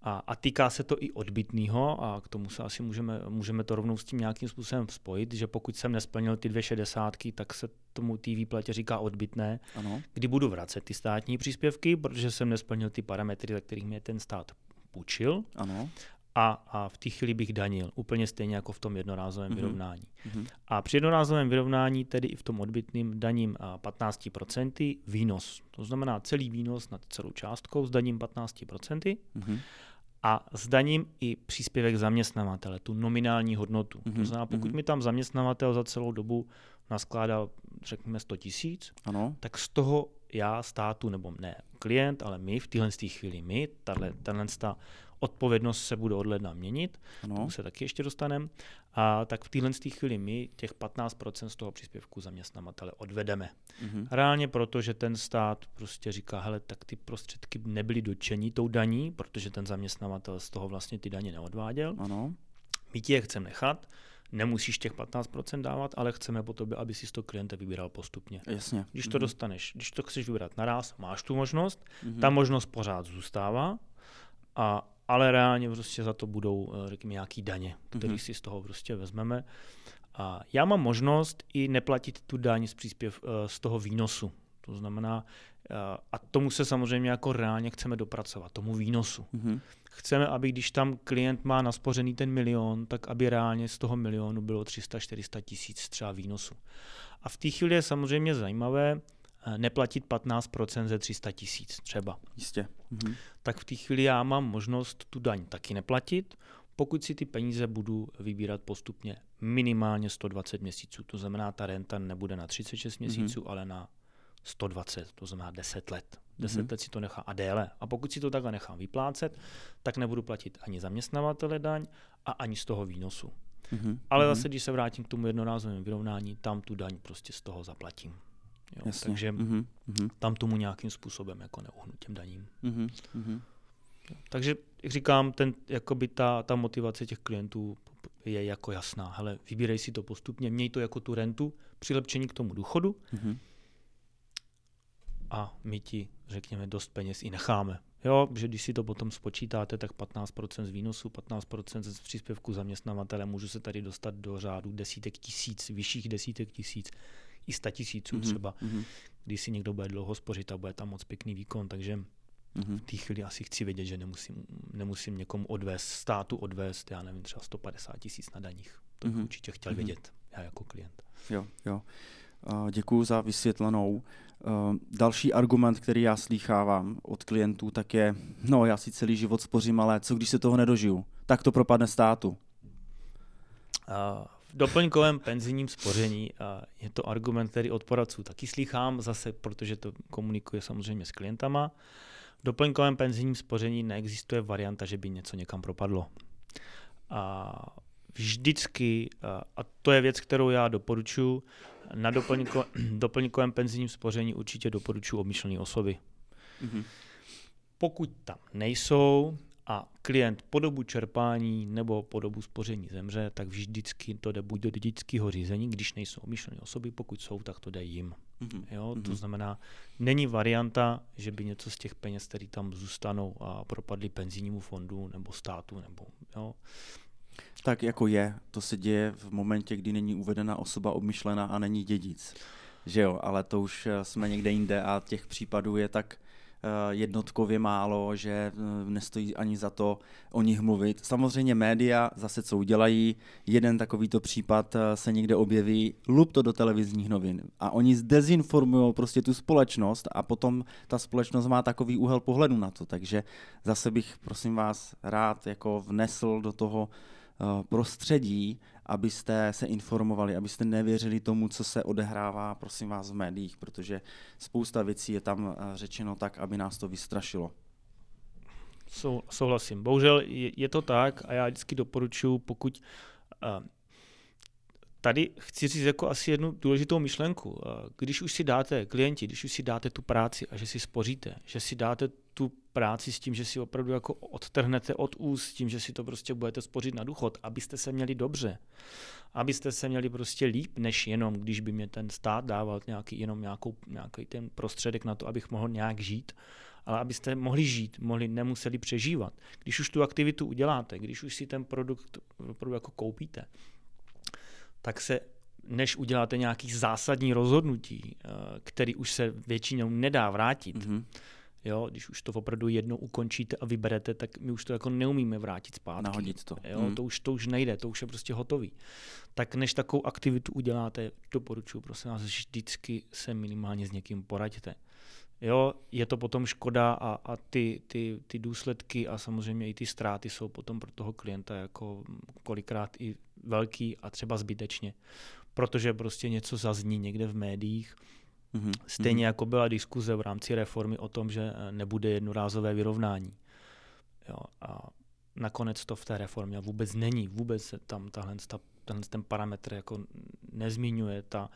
a, a týká se to i odbytného, a k tomu se asi můžeme, můžeme to rovnou s tím nějakým způsobem spojit, že pokud jsem nesplnil ty dvě šedesátky, tak se tomu té výplatě říká odbytné, ano. kdy budu vracet ty státní příspěvky, protože jsem nesplnil ty parametry, za kterých mě ten stát půjčil. Ano a, a v té chvíli bych danil, úplně stejně jako v tom jednorázovém mm-hmm. vyrovnání. Mm-hmm. A při jednorázovém vyrovnání, tedy i v tom odbytným daním 15% výnos. To znamená celý výnos nad celou částkou s daním 15%. Mm-hmm. a zdaním i příspěvek zaměstnavatele, tu nominální hodnotu. Mm-hmm. To mhm, znamená, pokud mm-hmm. mi tam zaměstnavatel za celou dobu naskládal, řekněme, 100 tisíc, tak z toho já státu, nebo ne klient, ale my v téhle chvíli, my, tahle, tahle odpovědnost se bude od ledna měnit, ano. tomu se taky ještě dostaneme, a tak v téhle chvíli my těch 15% z toho příspěvku zaměstnavatele odvedeme. Mm-hmm. Reálně proto, že ten stát prostě říká, hele, tak ty prostředky nebyly dočení tou daní, protože ten zaměstnavatel z toho vlastně ty daně neodváděl. Ano. My ti je chceme nechat, nemusíš těch 15% dávat, ale chceme po tobě, aby si to klienta vybíral postupně. Jasně. Když to mm-hmm. dostaneš, když to chceš vybrat naraz, máš tu možnost, mm-hmm. ta možnost pořád zůstává, a, ale reálně prostě za to budou, eh, řekněme, nějaký daně, které mm-hmm. si z toho prostě vezmeme. A já mám možnost i neplatit tu daň z příspěv eh, z toho výnosu. To znamená, eh, a tomu se samozřejmě jako reálně chceme dopracovat, tomu výnosu. Mm-hmm. Chceme, aby když tam klient má naspořený ten milion, tak aby reálně z toho milionu bylo 300-400 tisíc třeba výnosu. A v té chvíli je samozřejmě zajímavé, neplatit 15% ze 300 tisíc třeba. Jistě. Mhm. Tak v té chvíli já mám možnost tu daň taky neplatit, pokud si ty peníze budu vybírat postupně minimálně 120 měsíců. To znamená, ta renta nebude na 36 mhm. měsíců, mm-hmm. ale na 120, to znamená 10 let. 10 mm-hmm. let si to nechá a déle. A pokud si to takhle nechám vyplácet, tak nebudu platit ani zaměstnavatele daň a ani z toho výnosu. Mm-hmm. Ale mhm. zase, když se vrátím k tomu jednorázovému vyrovnání, tam tu daň prostě z toho zaplatím. Jo, Jasně. Takže mm-hmm. tam tomu nějakým způsobem jako neuhnu těm daním. Mm-hmm. Takže, jak říkám, ten, jakoby ta, ta motivace těch klientů je jako jasná. Hele, vybírej si to postupně, měj to jako tu rentu, přilepčení k tomu důchodu mm-hmm. a my ti, řekněme, dost peněz i necháme. Jo, že když si to potom spočítáte, tak 15% z výnosu, 15% z příspěvku zaměstnavatele, můžu se tady dostat do řádu desítek tisíc, vyšších desítek tisíc i 100 tisíců mm-hmm. třeba, mm-hmm. když si někdo bude dlouho spořit a bude tam moc pěkný výkon, takže mm-hmm. v té chvíli asi chci vědět, že nemusím, nemusím někomu odvést, státu odvést, já nevím, třeba 150 tisíc na daních. To bych mm-hmm. určitě chtěl mm-hmm. vědět, já jako klient. Jo, jo. Děkuji za vysvětlenou. Další argument, který já slýchávám od klientů, tak je, no já si celý život spořím, ale co když se toho nedožiju? Tak to propadne státu. Uh, doplňkovém penzijním spoření a je to argument, který od poradců taky slýchám, zase protože to komunikuje samozřejmě s klientama. V doplňkovém penzijním spoření neexistuje varianta, že by něco někam propadlo. A vždycky, a to je věc, kterou já doporučuji, na doplňko, [CLEARS THROAT] doplňkovém penzijním spoření určitě doporučuji obmyšlené osoby. Mm-hmm. Pokud tam nejsou, a klient po dobu čerpání nebo po dobu spoření zemře, tak vždycky to jde buď do dědického řízení, když nejsou omyšlené osoby, pokud jsou, tak to jde jim. Mm-hmm. Jo, to mm-hmm. znamená, není varianta, že by něco z těch peněz, které tam zůstanou a propadly penzijnímu fondu nebo státu. Nebo, jo. Tak jako je, to se děje v momentě, kdy není uvedena osoba obmyšlená a není dědic. Že jo, ale to už eh, jsme někde jinde a těch případů je tak jednotkově málo, že eh, nestojí ani za to o nich mluvit. Samozřejmě média zase co udělají, jeden takovýto případ eh, se někde objeví, lup to do televizních novin. A oni zdezinformují prostě tu společnost a potom ta společnost má takový úhel pohledu na to, takže zase bych prosím vás rád jako vnesl do toho prostředí abyste se informovali, abyste nevěřili tomu, co se odehrává, prosím vás, v médiích, protože spousta věcí je tam eh, řečeno tak, aby nás to vystrašilo. Sou, souhlasím. Bohužel je, je to tak a já vždycky doporučuji, pokud uh, tady chci říct jako asi jednu důležitou myšlenku. Když už si dáte, klienti, když už si dáte tu práci a že si spoříte, že si dáte práci s tím, že si opravdu jako odtrhnete od úst, s tím, že si to prostě budete spořit na důchod, abyste se měli dobře, abyste se měli prostě líp, než jenom, když by mě ten stát dával nějaký, jenom nějakou, nějaký ten prostředek na to, abych mohl nějak žít, ale abyste mohli žít, mohli, nemuseli přežívat. Když už tu aktivitu uděláte, když už si ten produkt opravdu jako koupíte, tak se než uděláte nějaký zásadní rozhodnutí, eh, který už se většinou nedá vrátit, mm-hmm. Jo, když už to opravdu jednou ukončíte a vyberete, tak my už to jako neumíme vrátit zpátky. Nahodit to. Jo, mm. to, už, to už nejde, to už je prostě hotový. Tak než takovou aktivitu uděláte, doporučuji, prosím vás, vždycky se minimálně s někým poraďte. jo, je to potom škoda a, a ty, ty, ty důsledky a samozřejmě i ty ztráty jsou potom pro toho klienta jako kolikrát i velký a třeba zbytečně, protože prostě něco zazní někde v médiích, Mm-hmm. Stejně mm-hmm. jako byla diskuze v rámci reformy o tom, že nebude jednorázové vyrovnání. Jo, a nakonec to v té reformě vůbec není. Vůbec tam tahle, ta, tenhle ten parametr jako nezmiňuje. Ta,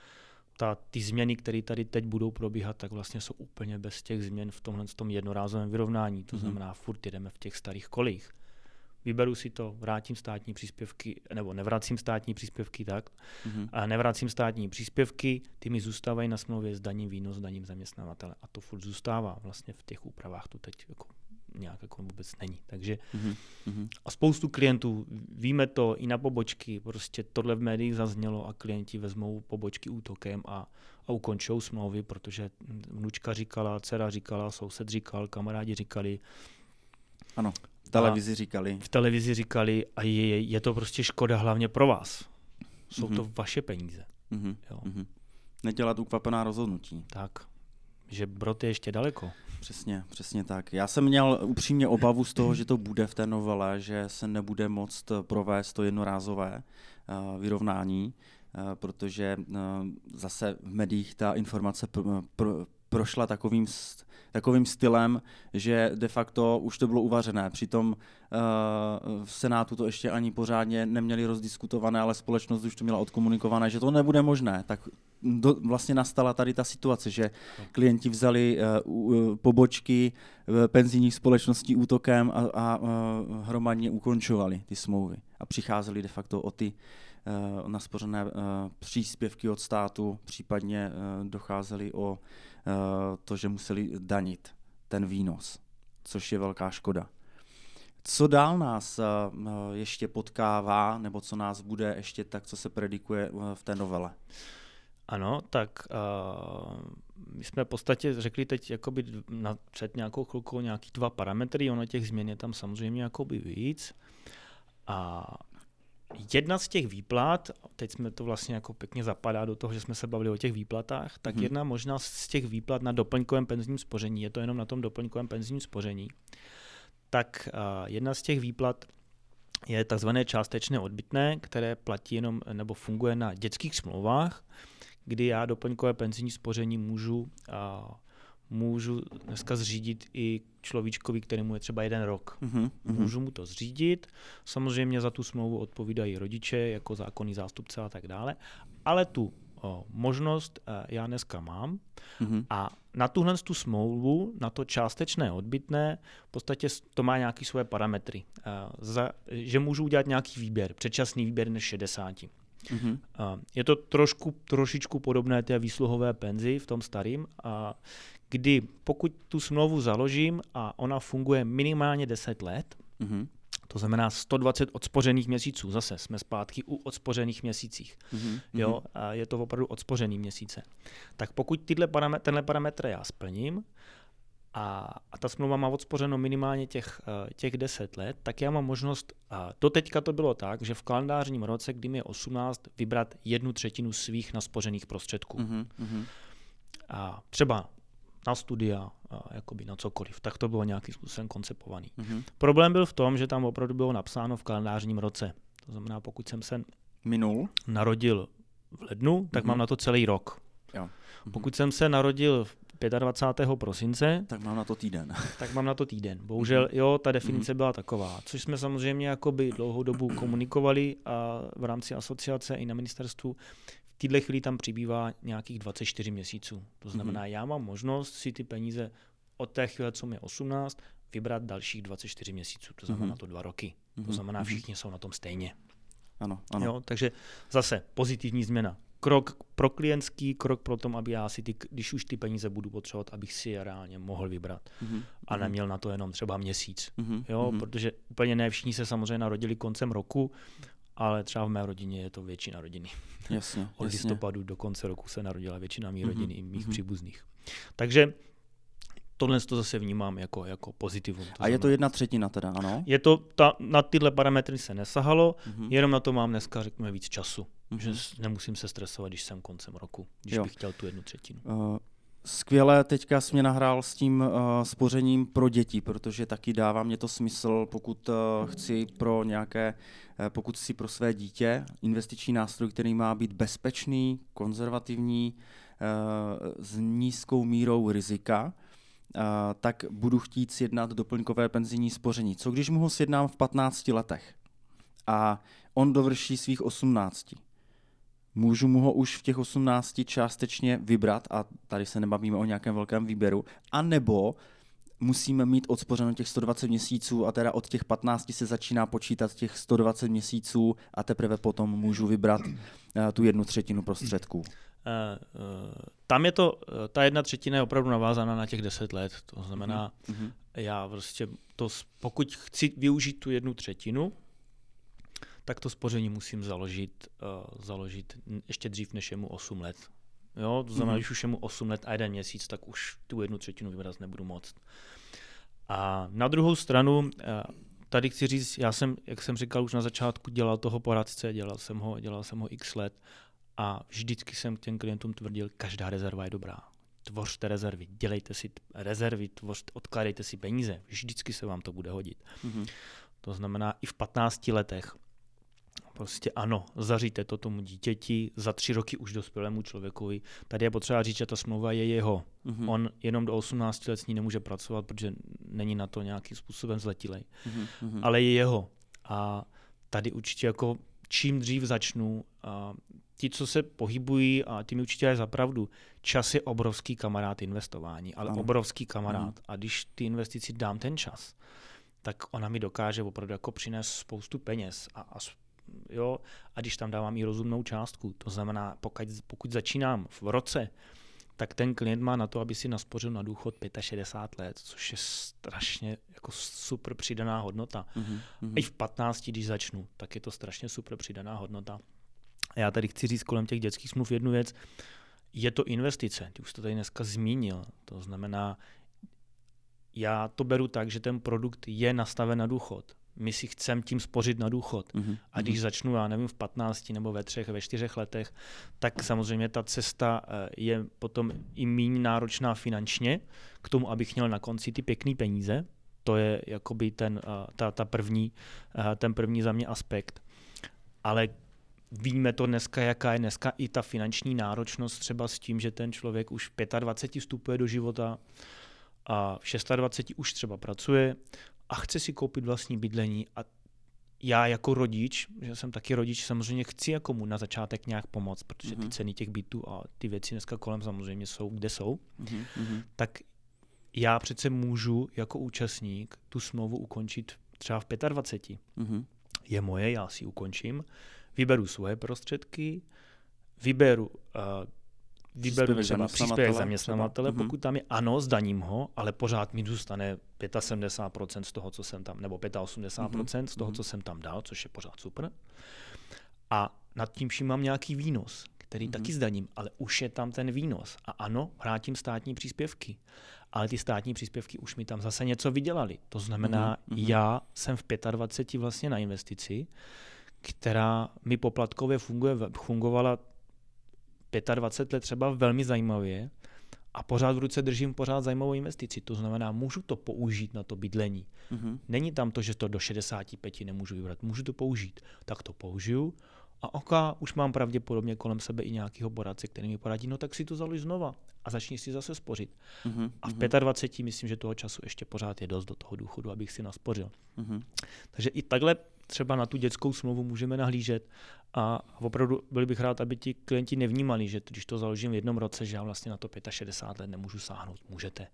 ta, ty změny, které tady teď budou probíhat, tak vlastně jsou úplně bez těch změn v tomhle tom jednorázovém vyrovnání. To mm-hmm. znamená, furt jdeme v těch starých kolích. Vyberu si to, vrátím státní příspěvky, nebo nevracím státní příspěvky, tak. Mm-hmm. A nevracím státní příspěvky, ty mi zůstávají na smlouvě s daním výnos, s daním zaměstnavatele. A to furt zůstává vlastně v těch úpravách, to teď jako nějak jako vůbec není. Takže mm-hmm. a spoustu klientů, víme to i na pobočky, prostě tohle v médiích zaznělo a klienti vezmou pobočky útokem a, a ukončou smlouvy, protože vnučka říkala, dcera říkala, soused říkal, kamarádi říkali. Ano, v televizi říkali. V televizi říkali a je, je to prostě škoda hlavně pro vás. Jsou mm-hmm. to vaše peníze. Mm-hmm. Jo. Mm-hmm. Nedělat ukvapená rozhodnutí. Tak, že brod je ještě daleko. Přesně, přesně tak. Já jsem měl upřímně obavu z toho, že to bude v té novele, že se nebude moct provést to jednorázové uh, vyrovnání, uh, protože uh, zase v médiích ta informace pr- pr- prošla takovým, takovým stylem, že de facto už to bylo uvařené. Přitom uh, v Senátu to ještě ani pořádně neměli rozdiskutované, ale společnost už to měla odkomunikované, že to nebude možné. Tak do, vlastně nastala tady ta situace, že klienti vzali uh, pobočky uh, penzijních společností útokem a, a uh, hromadně ukončovali ty smlouvy a přicházeli de facto o ty uh, naspořené uh, příspěvky od státu, případně uh, docházeli o uh, to, že museli danit ten výnos, což je velká škoda. Co dál nás ještě potkává, nebo co nás bude ještě tak, co se predikuje v té novele? Ano, tak uh, my jsme v podstatě řekli teď jakoby na, před nějakou chvilkou nějaký dva parametry, ono těch změn je tam samozřejmě jakoby víc. A jedna z těch výplat, teď jsme to vlastně jako pěkně zapadá do toho, že jsme se bavili o těch výplatách, tak hmm. jedna možná z těch výplat na doplňkovém penzijním spoření, je to jenom na tom doplňkovém penzijním spoření, tak uh, jedna z těch výplat je takzvané částečné odbytné, které platí jenom nebo funguje na dětských smlouvách, kdy já doplňkové penzijní spoření můžu, a, můžu dneska zřídit i človíčkovi, kterému je třeba jeden rok. Mm-hmm. Můžu mu to zřídit, samozřejmě za tu smlouvu odpovídají rodiče jako zákonný zástupce a tak dále, ale tu o, možnost a, já dneska mám mm-hmm. a na tuhle tu smlouvu, na to částečné odbytné, v podstatě to má nějaké své parametry. A, za, že můžu udělat nějaký výběr, předčasný výběr než 60. Mm-hmm. Je to trošku, trošičku podobné té výsluhové penzi v tom starým, a kdy pokud tu smlouvu založím a ona funguje minimálně 10 let, mm-hmm. to znamená 120 odspořených měsíců, zase jsme zpátky u odspořených měsících, mm-hmm. jo, a je to opravdu odspořený měsíce, tak pokud tyhle parametr, tenhle parametr já splním, a, a ta smlouva má odspořeno minimálně těch, eh, těch 10 let, tak já mám možnost, a do teďka to bylo tak, že v kalendářním roce, kdy mi je 18, vybrat jednu třetinu svých naspořených prostředků. Mm-hmm. A třeba na studia, jakoby na cokoliv. Tak to bylo nějakým způsobem koncepovaný. Mm-hmm. Problém byl v tom, že tam opravdu bylo napsáno v kalendářním roce. To znamená, pokud jsem se Minul? narodil v lednu, tak mm-hmm. mám na to celý rok. Jo. Mm-hmm. Pokud jsem se narodil v 25. prosince. Tak mám na to týden. [LAUGHS] tak mám na to týden. Bohužel, mhm. jo, ta definice mm-hmm. byla taková, což jsme samozřejmě jakoby dlouhou dobu komunikovali a v rámci asociace i na ministerstvu. Této chvíli tam přibývá nějakých 24 měsíců. To znamená, mm-hmm. já mám možnost si ty peníze od té chvíle, co mi je 18, vybrat dalších 24 měsíců. To znamená mm-hmm. to dva roky. Mm-hmm. To znamená, mhm. všichni jsou na tom stejně. Ano, ano. Jo, takže zase pozitivní změna krok pro klientský, krok pro tom, aby já si ty, když už ty peníze budu potřebovat, abych si je reálně mohl vybrat. Mm-hmm. A mhm. neměl na to jenom třeba měsíc. Mm-hmm. Jo, mm-hmm. protože úplně ne všichni se samozřejmě narodili koncem roku, ale třeba v mé rodině je to většina rodiny. [LAUGHS] Jasně, Od jasně. listopadu do konce roku se narodila většina mých mm-hmm. rodiny i mých mm-hmm. příbuzných. Takže tohle to zase vnímám jako, jako pozitivum. To a je to jedna třetina teda, ano? Je to, ta, na tyhle parametry se nesahalo, mm-hmm. jenom na to mám dneska, řekněme, víc času. Mm-hmm. Že nemusím se stresovat, když jsem koncem roku, když jo. bych chtěl tu jednu třetinu. Uh, skvěle teďka jsi mě nahrál s tím uh, spořením pro děti, protože taky dává mě to smysl, pokud uh, chci pro nějaké, uh, pokud si pro své dítě investiční nástroj, který má být bezpečný, konzervativní, uh, s nízkou mírou rizika, uh, tak budu chtít sjednat doplňkové penzijní spoření. Co když mu ho sjednám v 15 letech a on dovrší svých 18? Můžu mu ho už v těch 18 částečně vybrat a tady se nebavíme o nějakém velkém výběru, a nebo musíme mít odspořeno těch 120 měsíců a teda od těch 15 se začíná počítat těch 120 měsíců a teprve potom můžu vybrat uh, tu jednu třetinu prostředků. Uh, uh, tam je to, ta jedna třetina je opravdu navázána na těch 10 let, to znamená, uh-huh. já prostě to, pokud chci využít tu jednu třetinu, tak to spoření musím založit, uh, založit ještě dřív, než je mu 8 let. Jo, to znamená, mm-hmm. když už je mu 8 let a jeden měsíc, tak už tu jednu třetinu vybrat nebudu moct. A na druhou stranu, uh, tady chci říct, já jsem, jak jsem říkal už na začátku, dělal toho poradce, dělal jsem ho, dělal jsem ho x let a vždycky jsem těm klientům tvrdil, každá rezerva je dobrá. Tvořte rezervy, dělejte si rezervy, tvořte, odkládejte si peníze, vždycky se vám to bude hodit. Mm-hmm. To znamená, i v 15 letech Prostě ano, zaříte to tomu dítěti, za tři roky už dospělému člověkovi. Tady je potřeba říct, že ta smlouva je jeho. Mm-hmm. On jenom do 18 let s ní nemůže pracovat, protože není na to nějakým způsobem zletilej. Mm-hmm. Ale je jeho. A tady určitě jako čím dřív začnu, a ti, co se pohybují, a ty mi určitě je zapravdu, čas je obrovský kamarád investování, ale ano. obrovský kamarád. Mm. A když ty investici dám ten čas, tak ona mi dokáže opravdu jako přinést spoustu peněz a, a jo, a když tam dávám i rozumnou částku, to znamená, pokud, pokud začínám v roce, tak ten klient má na to, aby si naspořil na důchod 65 let, což je strašně jako super přidaná hodnota. Mm-hmm. I v 15, když začnu, tak je to strašně super přidaná hodnota. A já tady chci říct kolem těch dětských smluv jednu věc. Je to investice, ty už to tady dneska zmínil. To znamená, já to beru tak, že ten produkt je nastaven na důchod my si chceme tím spořit na důchod. Mm-hmm. A když mhm. začnu, já nevím, v 15 nebo ve třech, ve čtyřech letech, tak samozřejmě ta cesta eh, je potom i méně náročná finančně k tomu, abych měl na konci ty pěkné peníze. To je jakoby ten, eh, ta, ta první, eh, ten první za mě aspekt. Ale víme to dneska, jaká je dneska i ta finanční náročnost třeba s tím, že ten člověk už v 25 vstupuje do života, a v 26 už třeba pracuje, a chce si koupit vlastní bydlení a já jako rodič, že jsem taky rodič, samozřejmě chci jako mu na začátek nějak pomoct, protože ty mhm. ceny těch bytů a ty věci dneska kolem samozřejmě jsou, kde jsou, mm-hmm. tak já přece můžu jako účastník tu smlouvu ukončit třeba v 25. Mm-hmm. Je moje, já si ukončím, vyberu svoje prostředky, vyberu vyberu třeba příspěvek zaměstnavatele, třeba. Mhm. pokud tam je ano, zdaním ho, ale pořád mi zůstane 75% z toho, co jsem tam, nebo 85% z toho, mhm. co jsem tam dal, což je pořád super. A nad tím vším mám nějaký výnos, který mm-hmm. taky zdaním, ale už je tam ten výnos. A ano, vrátím státní příspěvky. Ale ty státní příspěvky už mi tam zase něco vydělali. To znamená, mm-hmm. já jsem v 25 vlastně na investici, která mi poplatkově funguje, fungovala 25 let třeba velmi zajímavě a pořád v ruce držím pořád zajímavou investici. To znamená, můžu to použít na to bydlení. Mm-hmm. Není tam to, že to do 65 nemůžu vybrat. Můžu to použít. Tak to použiju a oka, už mám pravděpodobně kolem sebe i nějakého poradce, který mi poradí, no tak si to založ znova a začni si zase spořit. Mm-hmm. A v 25 mhm. myslím, že toho času ještě pořád je dost do toho důchodu, abych si naspořil. Mm-hmm. Takže i takhle třeba na tu dětskou smlouvu můžeme nahlížet a opravdu byl bych rád, aby ti klienti nevnímali, že když to založím v jednom roce, že já vlastně na to 65 let nemůžu sáhnout. Můžete.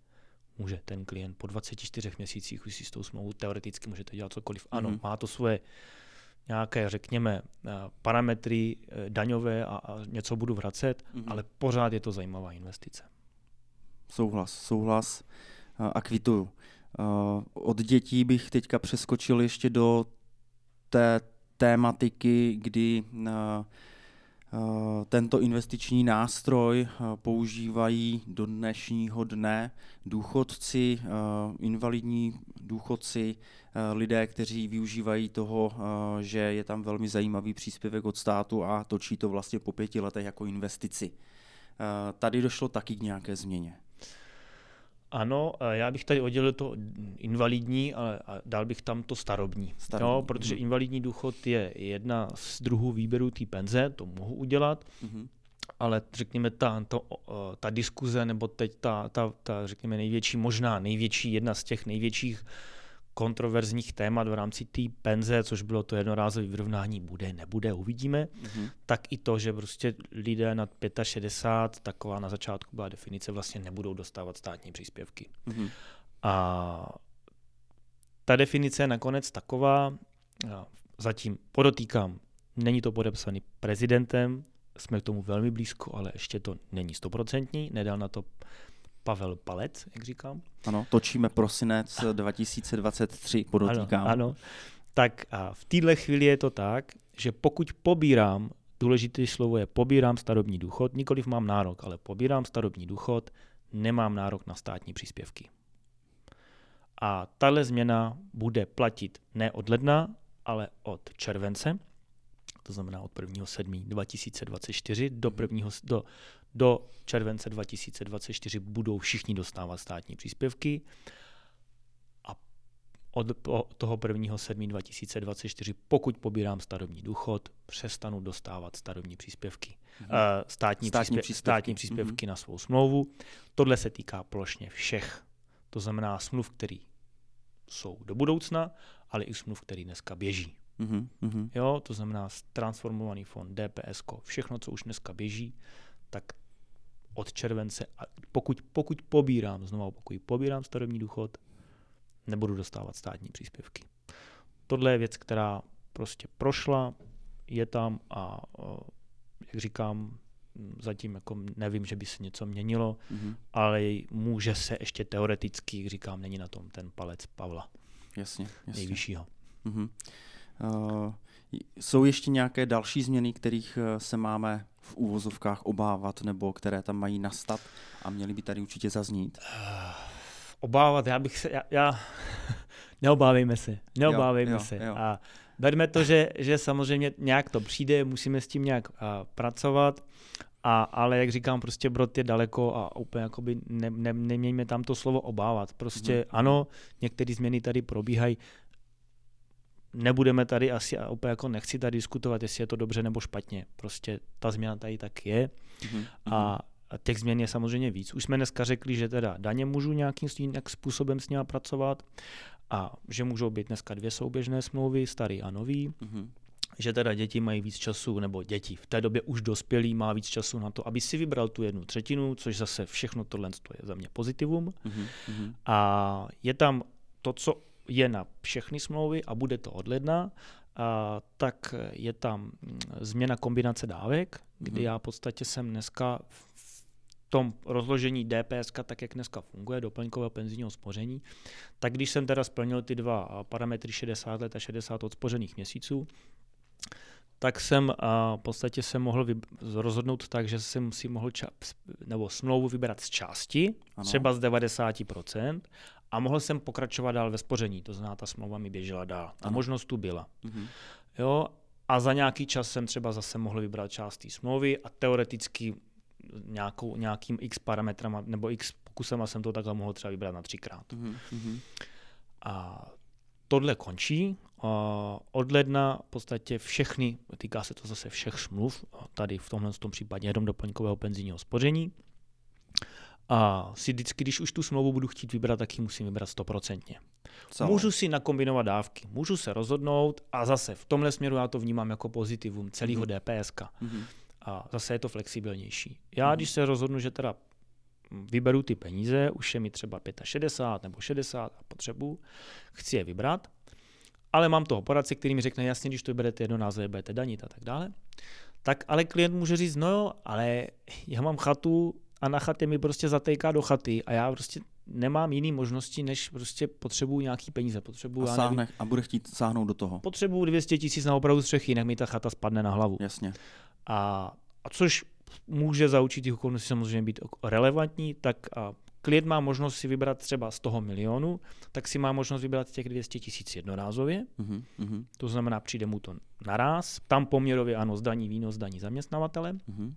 Může ten klient po 24 měsících už si s tou smlouvou teoreticky můžete dělat cokoliv. Ano, mm-hmm. má to svoje nějaké, řekněme, eh, parametry eh, daňové a, a něco budu vracet, mm-hmm. ale pořád je to zajímavá investice. Souhlas, souhlas a kvituju. Od dětí bych teďka přeskočil ještě do té tématiky, kdy tento investiční nástroj uh, používají do dnešního dne důchodci, invalidní důchodci, lidé, kteří využívají toho, že je tam velmi zajímavý příspěvek od státu a točí to vlastně po pěti letech jako investici. tady došlo taky k nějaké změně. Ano, já bych tady oddělil to invalidní, ale dal bych tam to starobní. starobní. No, protože mm. invalidní důchod je jedna z druhů výběru té penze, to mohu udělat. Mm ale řekněme ta, to, ta diskuze nebo teď ta, ta, ta, řekněme největší, možná největší, jedna z těch největších kontroverzních témat v rámci té penze, což bylo to jednorázové vyrovnání, bude, nebude, uvidíme, mm-hmm. tak i to, že prostě lidé nad 65, taková na začátku byla definice, vlastně nebudou dostávat státní příspěvky. Mm-hmm. A ta definice je nakonec taková, zatím podotýkám, není to podepsaný prezidentem, jsme k tomu velmi blízko, ale ještě to není stoprocentní, nedal na to Pavel Palec, jak říkám. Ano, točíme prosinec 2023, podotýkám. Ano, ano. Tak a v téhle chvíli je to tak, že pokud pobírám, důležité slovo je pobírám starobní důchod, nikoliv mám nárok, ale pobírám starobní důchod, nemám nárok na státní příspěvky. A tahle změna bude platit ne od ledna, ale od července to znamená od 1.7.2024 2024 do, 1. do, do července 2024 budou všichni dostávat státní příspěvky a od toho 1.7.2024, 2024, pokud pobírám starobní důchod, přestanu dostávat starobní příspěvky. Mm-hmm. Uh, státní, státní, příspěv, příspěvky. státní příspěvky mm-hmm. na svou smlouvu. Tohle se týká plošně všech. To znamená smluv, který jsou do budoucna, ale i smluv, který dneska běží. Mm-hmm. Jo, to znamená transformovaný fond, DPS, všechno, co už dneska běží, tak od července, a pokud, pokud pobírám, znovu pokud pobírám starobní důchod, nebudu dostávat státní příspěvky. Tohle je věc, která prostě prošla, je tam a jak říkám, zatím jako nevím, že by se něco měnilo, mm-hmm. ale může se ještě teoreticky, jak říkám, není na tom ten palec Pavla. Jasně, jasně. Nejvyššího. Mm-hmm. Uh, jsou ještě nějaké další změny, kterých eh, se máme v úvozovkách obávat, nebo které tam mají nastat a měly by tady určitě zaznít? Uh, obávat, já bych se, já, já [LAUGHS] neobávejme se, neobávejme jo, jo, se. Jo. A berme to, že, že samozřejmě nějak to přijde, musíme s tím nějak uh, pracovat, a, ale jak říkám, prostě Brod je daleko a úplně jakoby ne, ne, nemějme tam to slovo obávat. Prostě hmm. ano, některé změny tady probíhají, nebudeme tady asi, a úplně jako nechci tady diskutovat, jestli je to dobře nebo špatně. Prostě ta změna tady tak je mm-hmm. a těch změn je samozřejmě víc. Už jsme dneska řekli, že teda daně můžu nějakým nějak způsobem s nimi pracovat a že můžou být dneska dvě souběžné smlouvy, starý a nový. Mm-hmm že teda děti mají víc času, nebo děti v té době už dospělí má víc času na to, aby si vybral tu jednu třetinu, což zase všechno tohle je za mě pozitivum. Mm-hmm. A je tam to, co je na všechny smlouvy a bude to od ledna, a, tak je tam mm, změna kombinace dávek, kdy mm-hmm. já v podstatě jsem dneska v tom rozložení DPS, tak jak dneska funguje, doplňkového penzijního spoření, tak když jsem teda splnil ty dva parametry 60 let a 60 odspořených měsíců, tak jsem a v podstatě se mohl rozhodnout tak, že jsem si mohl ča- nebo smlouvu vybrat z části, ano. třeba z 90%, a mohl jsem pokračovat dál ve spoření, to znamená, ta smlouva mi běžela dál. Ta ano. možnost tu byla. Mhm. Jo, a za nějaký čas jsem třeba zase mohl vybrat část té smlouvy a teoreticky nějakou, nějakým x parametrama nebo x pokusem jsem to takhle mohl třeba vybrat na třikrát. Mhm. A tohle končí. Od ledna v podstatě všechny, týká se to zase všech smluv, tady v tomhle tom případě jenom doplňkového penzijního spoření. A si vždycky, když už tu smlouvu budu chtít vybrat, tak ji musím vybrat stoprocentně. Můžu si nakombinovat dávky, můžu se rozhodnout a zase v tomhle směru já to vnímám jako pozitivum celého mm-hmm. DPS. Mm-hmm. A zase je to flexibilnější. Já, mm-hmm. když se rozhodnu, že teda vyberu ty peníze, už je mi třeba 65 nebo 60 a potřebu, chci je vybrat, ale mám toho poradce, který mi řekne, jasně, když to vyberete jedno název, budete danit a tak dále, tak ale klient může říct, no jo, ale já mám chatu a na chatě mi prostě zatejká do chaty a já prostě nemám jiný možnosti, než prostě potřebuju nějaký peníze. Potřebuju, a, sáhne, nevím, a bude chtít sáhnout do toho. Potřebuju 200 tisíc na opravu střechy, jinak mi ta chata spadne na hlavu. Jasně. A, a což může za určitých okolností samozřejmě být relevantní, tak a klient má možnost si vybrat třeba z toho milionu, tak si má možnost vybrat těch 200 tisíc jednorázově. Uh-huh, To znamená, přijde mu to naraz. Tam poměrově ano, zdaní víno, zdaní zaměstnavatele. Uh-huh.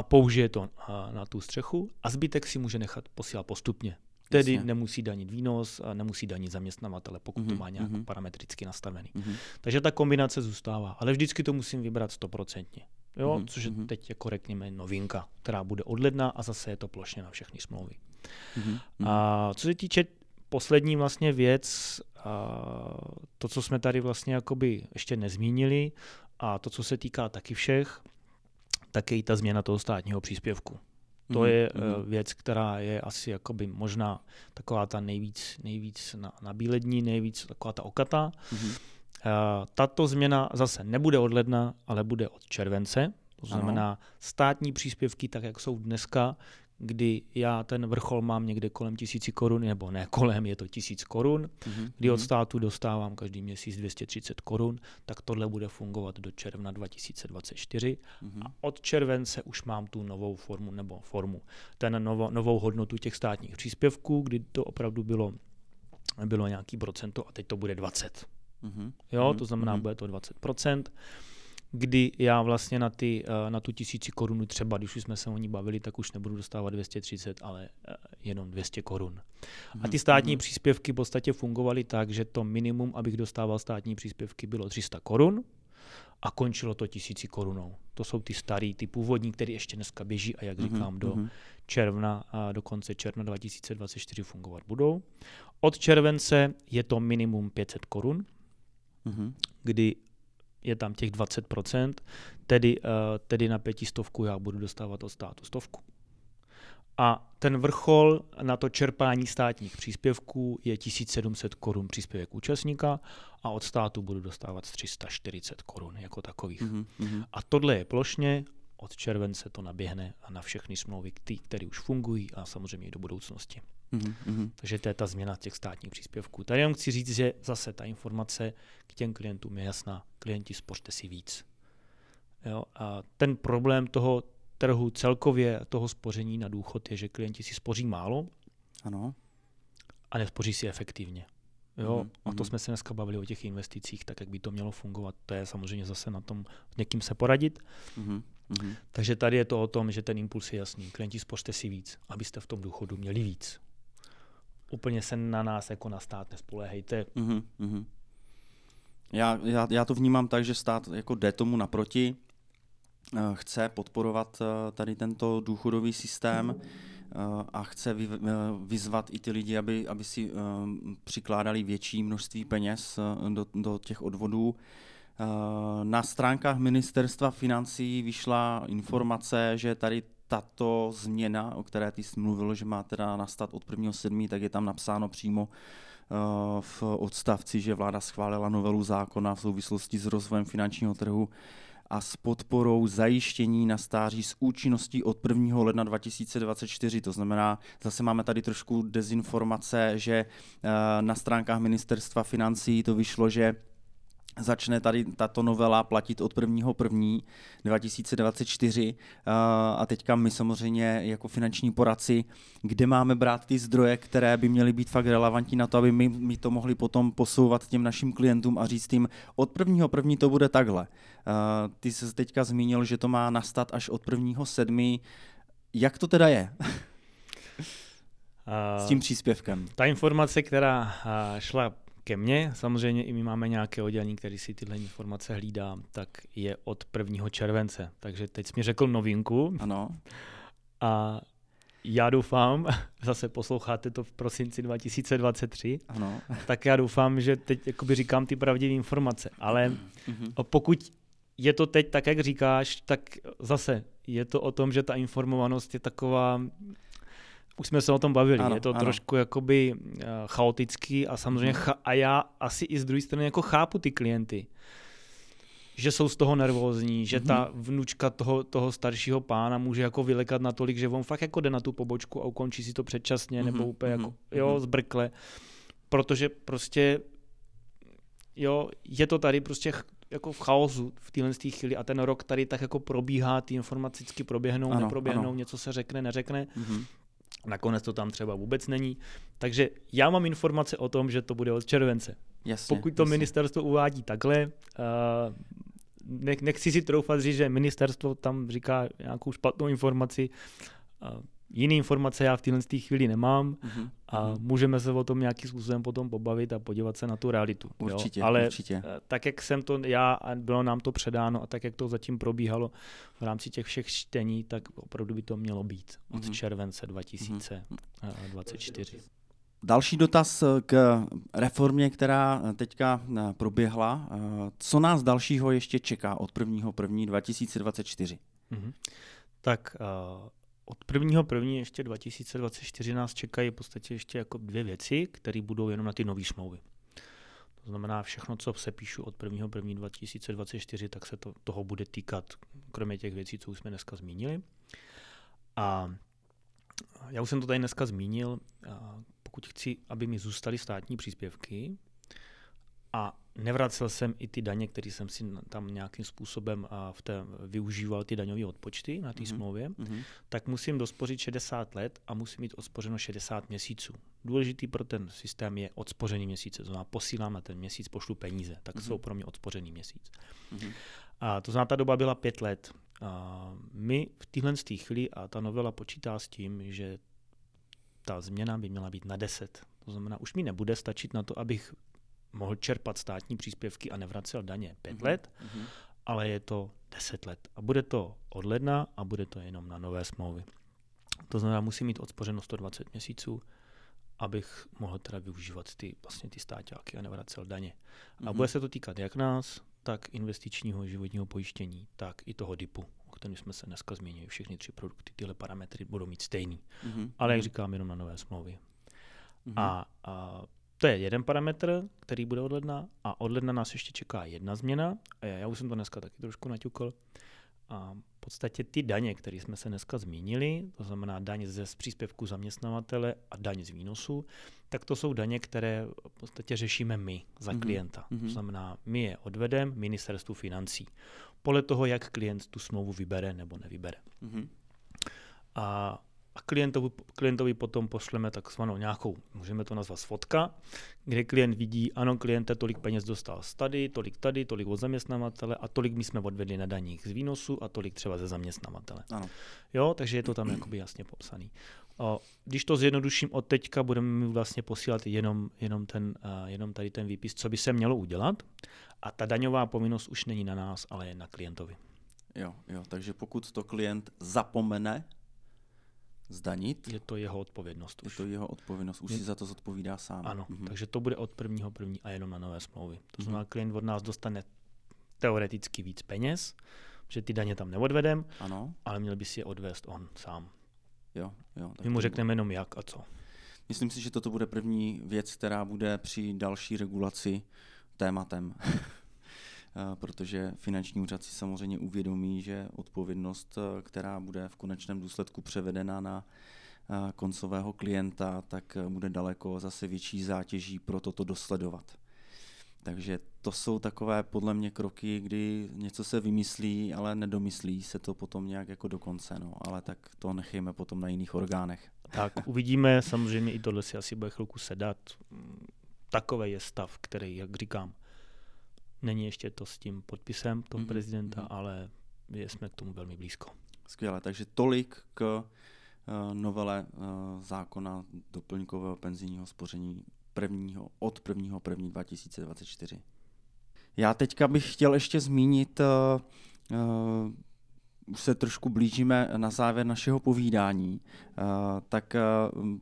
A použije to na tu střechu a zbytek si může nechat posílat postupně. Tedy Jasně. nemusí danit výnos a nemusí danit zaměstnavatele, pokud mm-hmm. to mhm, má nějak mm-hmm. parametricky nastavený. Mm-hmm. Takže ta kombinace zůstává, ale vždycky to musím vybrat stoprocentně. Jo, mm-hmm. což je mhm. teď jako řekněme novinka, která bude od ledna a zase je to plošně na všechny smlouvy. Mm-hmm. A co se týče poslední vlastně věc, a to, co jsme tady vlastně jakoby ještě nezmínili a to, co se týká taky všech, tak je i ta změna toho státního příspěvku. To mm-hmm. je mm-hmm. věc, která je asi jakoby možná taková ta nejvíc, nejvíc na, na bílední, nejvíc taková ta okata. Mm-hmm. Tato změna zase nebude od ledna, ale bude od července. To znamená ano. státní příspěvky, tak jak jsou dneska, kdy já ten vrchol mám někde kolem tisíci korun, nebo ne kolem, je to tisíc korun, mm-hmm. kdy od mhm. státu dostávám každý měsíc 230 korun, tak tohle bude fungovat do června 2024 mm-hmm. a od července už mám tu novou formu nebo formu, ten novo, novou hodnotu těch státních příspěvků, kdy to opravdu bylo, bylo nějaký procento a teď to bude 20. Mm-hmm. Jo, to znamená, mm-hmm. bude to 20% kdy já vlastně na, ty, eh, na tu tisíci korunu třeba, když už jsme se o ní bavili, tak už nebudu dostávat 230, ale eh, jenom 200 korun. A ty státní mm-hmm. příspěvky v podstatě fungovaly tak, že to minimum, abych dostával státní příspěvky, bylo 300 korun a končilo to tisíci korunou. To jsou ty starý, ty původní, které ještě dneska běží a jak mm-hmm. říkám, do mm-hmm. června a do konce června 2024 fungovat budou. Od července je to minimum 500 korun, kdy je tam těch 20%, tedy, uh, tedy na pětistovku já budu dostávat od státu stovku. A ten vrchol na to čerpání státních příspěvků je 1700 korun příspěvek účastníka a od státu budu dostávat 340 korun jako takových. Mm-hmm. A tohle je plošně, od července to naběhne a na všechny smlouvy, které už fungují a samozřejmě i do budoucnosti. Mm-hmm. Takže to je ta změna těch státních příspěvků. Tady jenom chci říct, že zase ta informace k těm klientům je jasná. Klienti, spořte si víc. Jo? A ten problém toho trhu celkově, toho spoření na důchod je, že klienti si spoří málo ano. a nespoří si efektivně. Jo? Mm-hmm. A to jsme se dneska bavili o těch investicích, tak jak by to mělo fungovat. To je samozřejmě zase na tom s někým se poradit. Mm-hmm. Takže tady je to o tom, že ten impuls je jasný. Klienti spořte si víc, abyste v tom důchodu měli víc úplně se na nás jako na stát nespoléhejte. Mm-hmm, mm-hmm. Já, já, já to vnímám tak, že stát jako jde tomu naproti, eh, chce podporovat eh, tady tento důchodový systém eh, a chce vyzvat i ty lidi, aby, aby si přikládali větší množství peněz do, do těch odvodů. Na stránkách ministerstva financí vyšla informace, že tady tato změna, o které ty jsi mluvil, že má teda nastat od 1.7., tak je tam napsáno přímo eh, v odstavci, že vláda schválila novelu zákona v souvislosti s rozvojem finančního trhu a s podporou zajištění na stáří s účinností od 1. ledna 2024. To znamená, zase máme tady trošku dezinformace, že eh, na stránkách ministerstva financí to vyšlo, že začne tady tato novela platit od 1.1.2024 2024 a teďka my samozřejmě jako finanční poradci, kde máme brát ty zdroje, které by měly být fakt relevantní na to, aby my, my to mohli potom posouvat těm našim klientům a říct jim, od 1.1. to bude takhle. Ty jsi teďka zmínil, že to má nastat až od 1.7. Jak to teda je? S tím příspěvkem. Ta informace, která šla ke mně. Samozřejmě i my máme nějaké oddělení, který si tyhle informace hlídá, tak je od 1. července. Takže teď jsi mi řekl novinku. Ano. A já doufám, [LAUGHS] zase posloucháte to v prosinci 2023, ano. tak já doufám, že teď jakoby říkám ty pravdivé informace. Ale mm-hmm. pokud je to teď tak, jak říkáš, tak zase je to o tom, že ta informovanost je taková už jsme se o tom bavili, ano, je to ano. trošku jakoby uh, chaotický a samozřejmě mhm. cha- a já asi i z druhé strany jako chápu ty klienty, že jsou z toho nervózní, že mm-hmm. ta mhm. vnučka toho, toho staršího pána může jako vylekat natolik, že on fakt jako jde na tu pobočku a ukončí si to předčasně mm-hmm. nebo úplně mm-hmm. jako, jo, zbrkle, protože prostě jo, je to tady prostě jako v chaosu v téhle chvíli a ten rok tady tak jako probíhá, ty informacicky proběhnou, ano, neproběhnou, ano. něco se řekne, neřekne. Mm-hmm. Nakonec to tam třeba vůbec není. Takže já mám informace o tom, že to bude od července. Jasně, Pokud to jasně. ministerstvo uvádí takhle, uh, nechci si troufat říct, že ministerstvo tam říká nějakou špatnou informaci. Jiné informace já v téhle chvíli nemám uh-huh. a uh-huh. můžeme se o tom nějakým způsobem potom pobavit a podívat se na tu realitu. Určitě, jo? Ale určitě. Eh, tak, jak jsem to já a bylo nám to předáno a tak, jak to zatím probíhalo v rámci těch všech čtení, tak opravdu by to mělo být od uh-huh. července 2024. Uh-huh. Další dotaz k reformě, která teďka eh, proběhla. Eh, co nás dalšího ještě čeká od 1. 1. 2024? Mm-hmm. Tak uh, od 1. 1. ještě 2024 nás čekají v podstatě ještě jako dvě věci, které budou jenom na ty nové smlouvy. To znamená, všechno, co se píšu od 1. 1. 2024, tak se to, toho bude týkat, kromě těch věcí, co už jsme dneska zmínili. A já už jsem to tady dneska zmínil, pokud chci, aby mi zůstaly státní příspěvky a nevracel jsem i ty daně, které jsem si tam nějakým způsobem v té, využíval, ty daňové odpočty na té mm-hmm. smlouvě, mm-hmm. tak musím dospořit 60 let a musím mít odspořeno 60 měsíců. Důležitý pro ten systém je odspořený měsíce, to znamená posílám na ten měsíc, pošlu peníze, tak mm-hmm. jsou pro mě odspořený měsíc. Mm-hmm. A to znamená, ta doba byla pět let. A my v téhle chvíli a ta novela počítá s tím, že ta změna by měla být na 10. To znamená, už mi nebude stačit na to, abych mohl čerpat státní příspěvky a nevracel daně 5 mm-hmm. let, mm-hmm. ale je to 10 let. A bude to od ledna a bude to jenom na nové smlouvy. To znamená, musím mít odspořeno 120 měsíců, abych mohl teda využívat ty, vlastně ty stáťáky a nevracel daně. Mm-hmm. A bude se to týkat jak nás, tak investičního životního pojištění, tak i toho DIPu, o kterém jsme se dneska zmínili. Všechny tři produkty, tyhle parametry budou mít stejný. Mm-hmm. Ale jak mhm. říkám, jenom na nové smlouvy. Mm-hmm. A, a to je jeden parametr, který bude od ledna a od ledna nás ještě čeká jedna změna. A já už jsem to dneska taky trošku naťukl. A v podstatě ty daně, které jsme se dneska zmínili, to znamená daň ze příspěvku zaměstnavatele a daň z výnosu, tak to jsou daně, které v podstatě řešíme my za mm-hmm. klienta. Mm-hmm. To znamená, my je odvedeme ministerstvu financí. Podle toho, jak klient tu smlouvu vybere nebo nevybere. Mm-hmm. A a klientovi, klientovi potom pošleme takzvanou nějakou, můžeme to nazvat fotka, kde klient vidí, ano, kliente tolik peněz dostal z tady, tolik tady, tolik od zaměstnavatele a tolik my jsme odvedli na daních z výnosu a tolik třeba ze zaměstnavatele. Ano. Jo, takže je to tam jakoby jasně popsaný. O, když to zjednoduším od teďka, budeme mi vlastně posílat jenom, jenom, ten, jenom tady ten výpis, co by se mělo udělat a ta daňová povinnost už není na nás, ale je na klientovi. Jo, jo, takže pokud to klient zapomene, zdanit. Je to jeho odpovědnost. Je to jeho odpovědnost, už je... si za to zodpovídá sám. Ano, mhm. takže to bude od prvního první a jenom na nové smlouvy. To znamená, mhm. klient od nás dostane teoreticky víc peněz, že ty daně tam neodvedem, ano. ale měl by si je odvést on sám. Jo, jo, tak My mu řekneme jenom jak a co. Myslím si, že toto bude první věc, která bude při další regulaci tématem. Eh, protože finanční úřad si samozřejmě uvědomí, že odpovědnost, eh, která bude v konečném důsledku převedena na eh, koncového klienta, tak bude daleko zase větší zátěží pro toto dosledovat. Takže to jsou takové podle mě kroky, kdy něco se vymyslí, ale nedomyslí se to potom nějak jako do konce. No. Ale tak to nechejme potom na jiných orgánech. Tak [LAUGHS] uvidíme, samozřejmě i tohle si asi bude chvilku sedat. Takový je stav, který, jak říkám, Není ještě to s tím podpisem toho mm-hmm. prezidenta, mm-hmm. ale jsme k tomu velmi blízko. Skvěle, takže tolik k uh, novele uh, zákona doplňkového penzijního spoření prvního, od 1. 1. 2024. Já teďka bych chtěl ještě zmínit uh, už se trošku blížíme na závěr našeho povídání, eh, tak eh,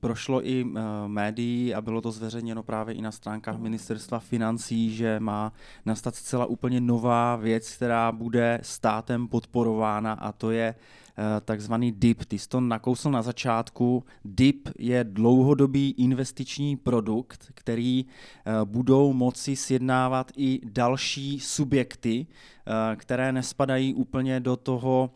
prošlo i eh, médií a bylo to zveřejněno právě i na stránkách ministerstva financí, že má nastat zcela úplně nová věc, která bude státem podporována a to je takzvaný DIP. Ty jsi to nakousl na začátku. DIP je dlouhodobý investiční produkt, který budou moci sjednávat i další subjekty, které nespadají úplně do toho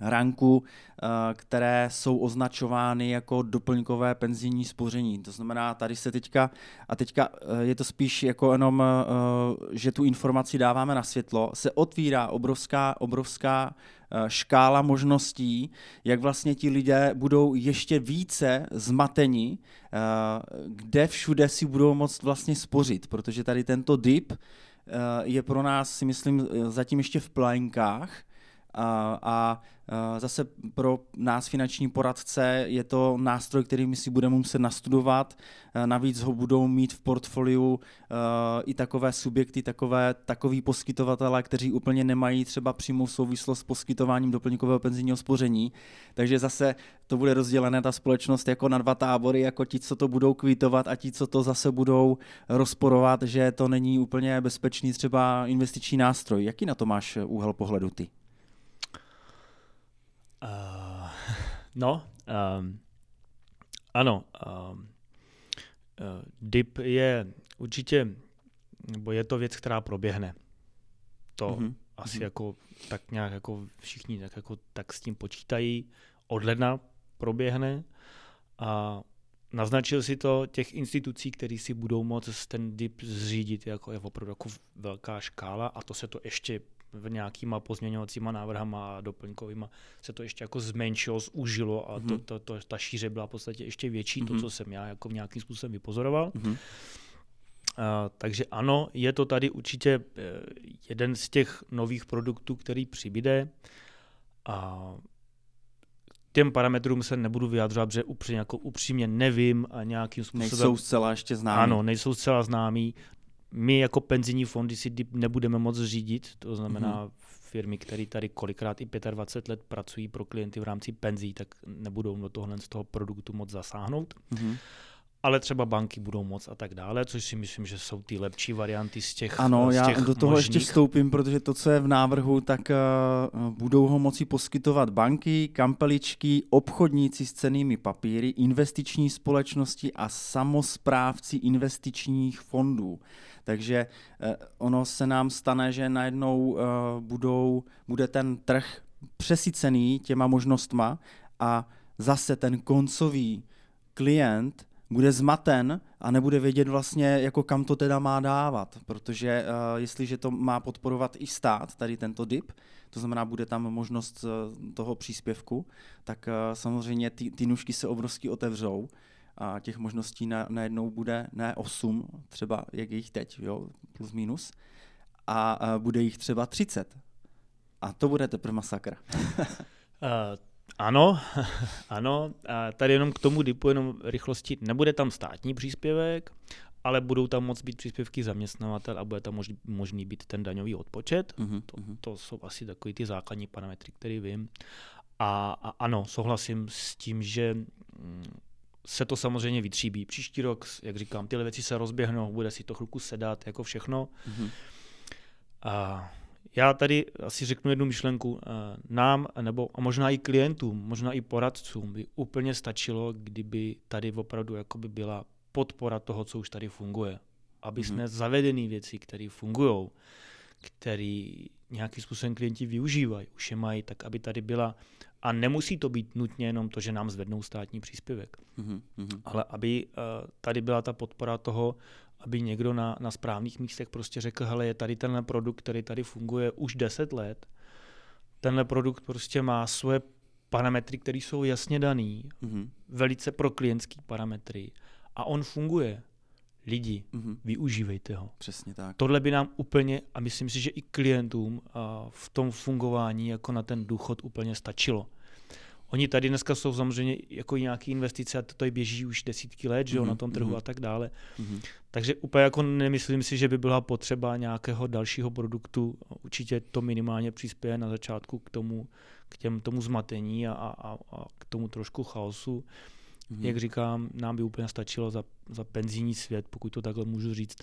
ranku, eh, které jsou označovány jako doplňkové penzijní spoření. To znamená, tady se teďka, a teďka eh, je to spíš jako jenom, eh, že tu informaci dáváme na světlo, se otvírá obrovská, obrovská škála možností, jak vlastně ti lidé budou ještě více zmateni, kde všude si budou moct vlastně spořit, protože tady tento DIP je pro nás, si myslím, zatím ještě v plenkách, a, a zase pro nás finanční poradce je to nástroj, který my si budeme muset nastudovat. Navíc ho budou mít v portfoliu i takové subjekty, takové, takový poskytovatele, kteří úplně nemají třeba přímou souvislost s poskytováním doplňkového penzijního spoření. Takže zase to bude rozdělené ta společnost jako na dva tábory, jako ti, co to budou kvítovat a ti, co to zase budou rozporovat, že to není úplně bezpečný třeba investiční nástroj. Jaký na to máš úhel pohledu ty? Uh, [LAUGHS] no, um, ano. Um, uh, DIP je určitě, nebo je to věc, která proběhne. To mm-hmm. asi mm-hmm. jako tak nějak jako všichni tak, jako, tak s tím počítají. Od ledna proběhne a naznačil si to těch institucí, které si budou moct ten DIP zřídit, jako je opravdu jako velká škála a to se to ještě v nějakýma pozměňovacíma návrhama a doplňkovýma se to ještě jako zmenšilo, zúžilo a mm-hmm. to, to, to, ta šíře byla v podstatě ještě větší, mm-hmm. to, mhm. co jsem já jako v nějakým způsobem vypozoroval. Mm-hmm. Uh, takže ano, je to tady určitě uh, jeden z těch nových produktů, který přibyde. A těm parametrům se nebudu vyjadřovat, protože upřímně, jako upřímně nevím a nějakým způsobem... Nejsou zcela ještě známí. Ano, nejsou zcela známí my jako penzijní fondy si nebudeme moc řídit, to znamená mm-hmm. firmy, které tady kolikrát i 25 let pracují pro klienty v rámci penzí, tak nebudou do tohohle z toho produktu moc zasáhnout. Mm-hmm ale třeba banky budou moc a tak dále, což si myslím, že jsou ty lepší varianty z těch Ano, z těch já do toho možných. ještě vstoupím, protože to, co je v návrhu, tak uh, budou ho moci poskytovat banky, kampeličky, obchodníci s cenými papíry, investiční společnosti a samozprávci investičních fondů. Takže uh, ono se nám stane, že najednou uh, budou, bude ten trh přesycený těma možnostma a zase ten koncový klient bude zmaten a nebude vědět vlastně, jako kam to teda má dávat, protože uh, jestliže to má podporovat i stát, tady tento DIP, to znamená, bude tam možnost uh, toho příspěvku, tak uh, samozřejmě ty, ty nůžky se obrovsky otevřou a těch možností na, najednou bude ne 8, třeba jak je jich teď, jo, plus minus, a uh, bude jich třeba 30. A to bude teprve masakr. uh, [LAUGHS] Ano, [LAUGHS] ano. A tady jenom k tomu DIPu jenom rychlosti. Nebude tam státní příspěvek, ale budou tam moct být příspěvky zaměstnavatel a bude tam možný, možný být ten daňový odpočet. Uh-huh, to, to jsou asi takový ty základní parametry, které vím. A, a ano, souhlasím s tím, že mm, se to samozřejmě vytříbí. Příští rok, jak říkám, tyhle věci se rozběhnou, bude si to chvilku sedat, jako všechno. Uh-huh. A já tady asi řeknu jednu myšlenku. Eh, nám, nebo a možná i klientům, možná i poradcům by úplně stačilo, kdyby tady opravdu jakoby byla podpora toho, co už tady funguje. Aby jsme mm-hmm. zavedené věci, které fungují, které nějakým způsobem klienti využívají, už je mají, tak aby tady byla a nemusí to být nutně jenom to, že nám zvednou státní příspěvek, mm-hmm. ale aby uh, tady byla ta podpora toho, aby někdo na, na správných místech prostě řekl, hele, je tady tenhle produkt, který tady funguje už 10 let, tenhle produkt prostě má svoje parametry, které jsou jasně daný, mm-hmm. velice pro klientský parametry a on funguje. Lidi, mm-hmm. využívejte ho. Přesně tak. Tohle by nám úplně, a myslím si, že i klientům a v tom fungování jako na ten důchod úplně stačilo. Oni tady dneska jsou samozřejmě jako nějaké investice a to tady běží už desítky let, že jo, mm-hmm. na tom trhu mm-hmm. a tak dále. Mm-hmm. Takže úplně jako nemyslím si, že by byla potřeba nějakého dalšího produktu. Určitě to minimálně přispěje na začátku k tomu, k těm, tomu zmatení a, a, a k tomu trošku chaosu. Mm-hmm. Jak říkám, nám by úplně stačilo za, za penzijní svět, pokud to takhle můžu říct,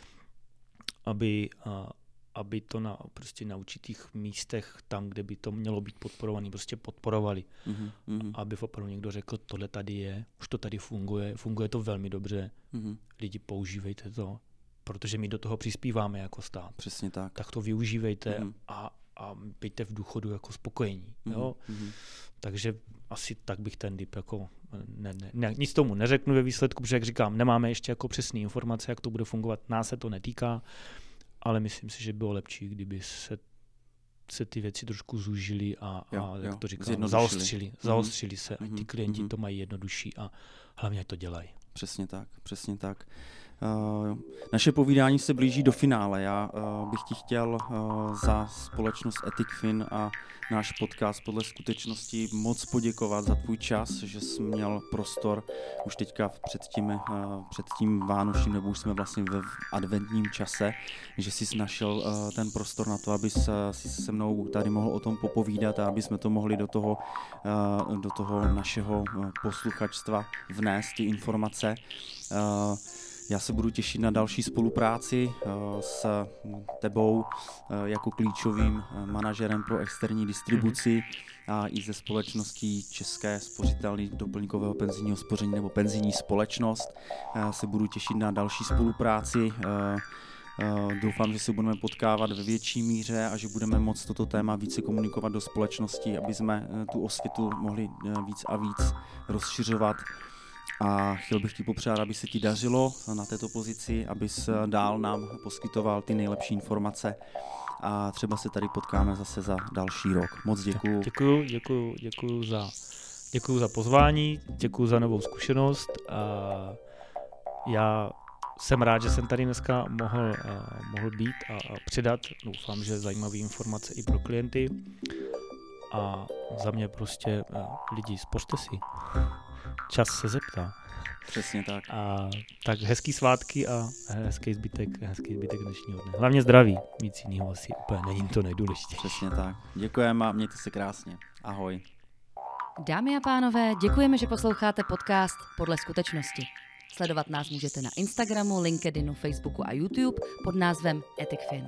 aby, a, aby to na, prostě na určitých místech, tam, kde by to mělo být podporované, prostě podporovali. Mm-hmm. Aby opravdu někdo řekl, tohle tady je, už to tady funguje, funguje to velmi dobře, mm-hmm. lidi používejte to, protože my do toho přispíváme jako stát. Přesně tak. Tak to využívejte mm-hmm. a, a byjte v důchodu jako spokojení. Mm-hmm. Jo? Mm-hmm. Takže asi tak bych ten DIP jako ne, ne, ne, nic tomu neřeknu ve výsledku, protože jak říkám, nemáme ještě jako přesné informace, jak to bude fungovat, nás se to netýká ale myslím si, že bylo lepší, kdyby se se ty věci trošku zúžily a, jo, a jak jo, to říkám, zaostřili, mm-hmm. zaostřili se, mm-hmm. ať ty klienti mm-hmm. to mají jednodušší a hlavně to dělají. Přesně tak, přesně tak. Uh, naše povídání se blíží do finále. Já uh, bych ti chtěl uh, za společnost EthicFin a náš podcast podle skutečnosti moc poděkovat za tvůj čas, že jsi měl prostor už teďka před tím, před tím Vánočním, nebo už jsme vlastně ve adventním čase, že jsi našel ten prostor na to, aby si se mnou tady mohl o tom popovídat a aby jsme to mohli do toho, do toho našeho posluchačstva vnést ty informace. Já se budu těšit na další spolupráci eh, s tebou eh, jako klíčovým eh, manažerem pro externí distribuci a i ze společností České spořitelny doplňkového penzijního spoření nebo penzijní společnost. Se budu těšit na další spolupráci. Doufám, že se budeme potkávat ve větší míře a že budeme moct toto téma více komunikovat do společnosti, aby jsme tu osvětu mohli víc a víc rozšiřovat a chtěl bych ti popřát, aby se ti dařilo na této pozici, abys dál nám poskytoval ty nejlepší informace a třeba se tady potkáme zase za další rok. Moc děkuju. Děkuju, děkuju, děkuju za, děkuju za pozvání, děkuju za novou zkušenost. A já jsem rád, že jsem tady dneska mohl, mohl být a, a přidat. Doufám, že zajímavé informace i pro klienty. A za mě prostě lidi, spořte si. Čas se zeptá. Přesně tak. A tak hezký svátky a hezký zbytek, hezký zbytek dnešního dne. Hlavně zdraví, nic jiného asi úplně není to nejdůležitější. Přesně tak. Děkujeme a mějte se krásně. Ahoj. Dámy a pánové, děkujeme, že posloucháte podcast Podle skutečnosti. Sledovat nás můžete na Instagramu, LinkedInu, Facebooku a YouTube pod názvem EthicFin.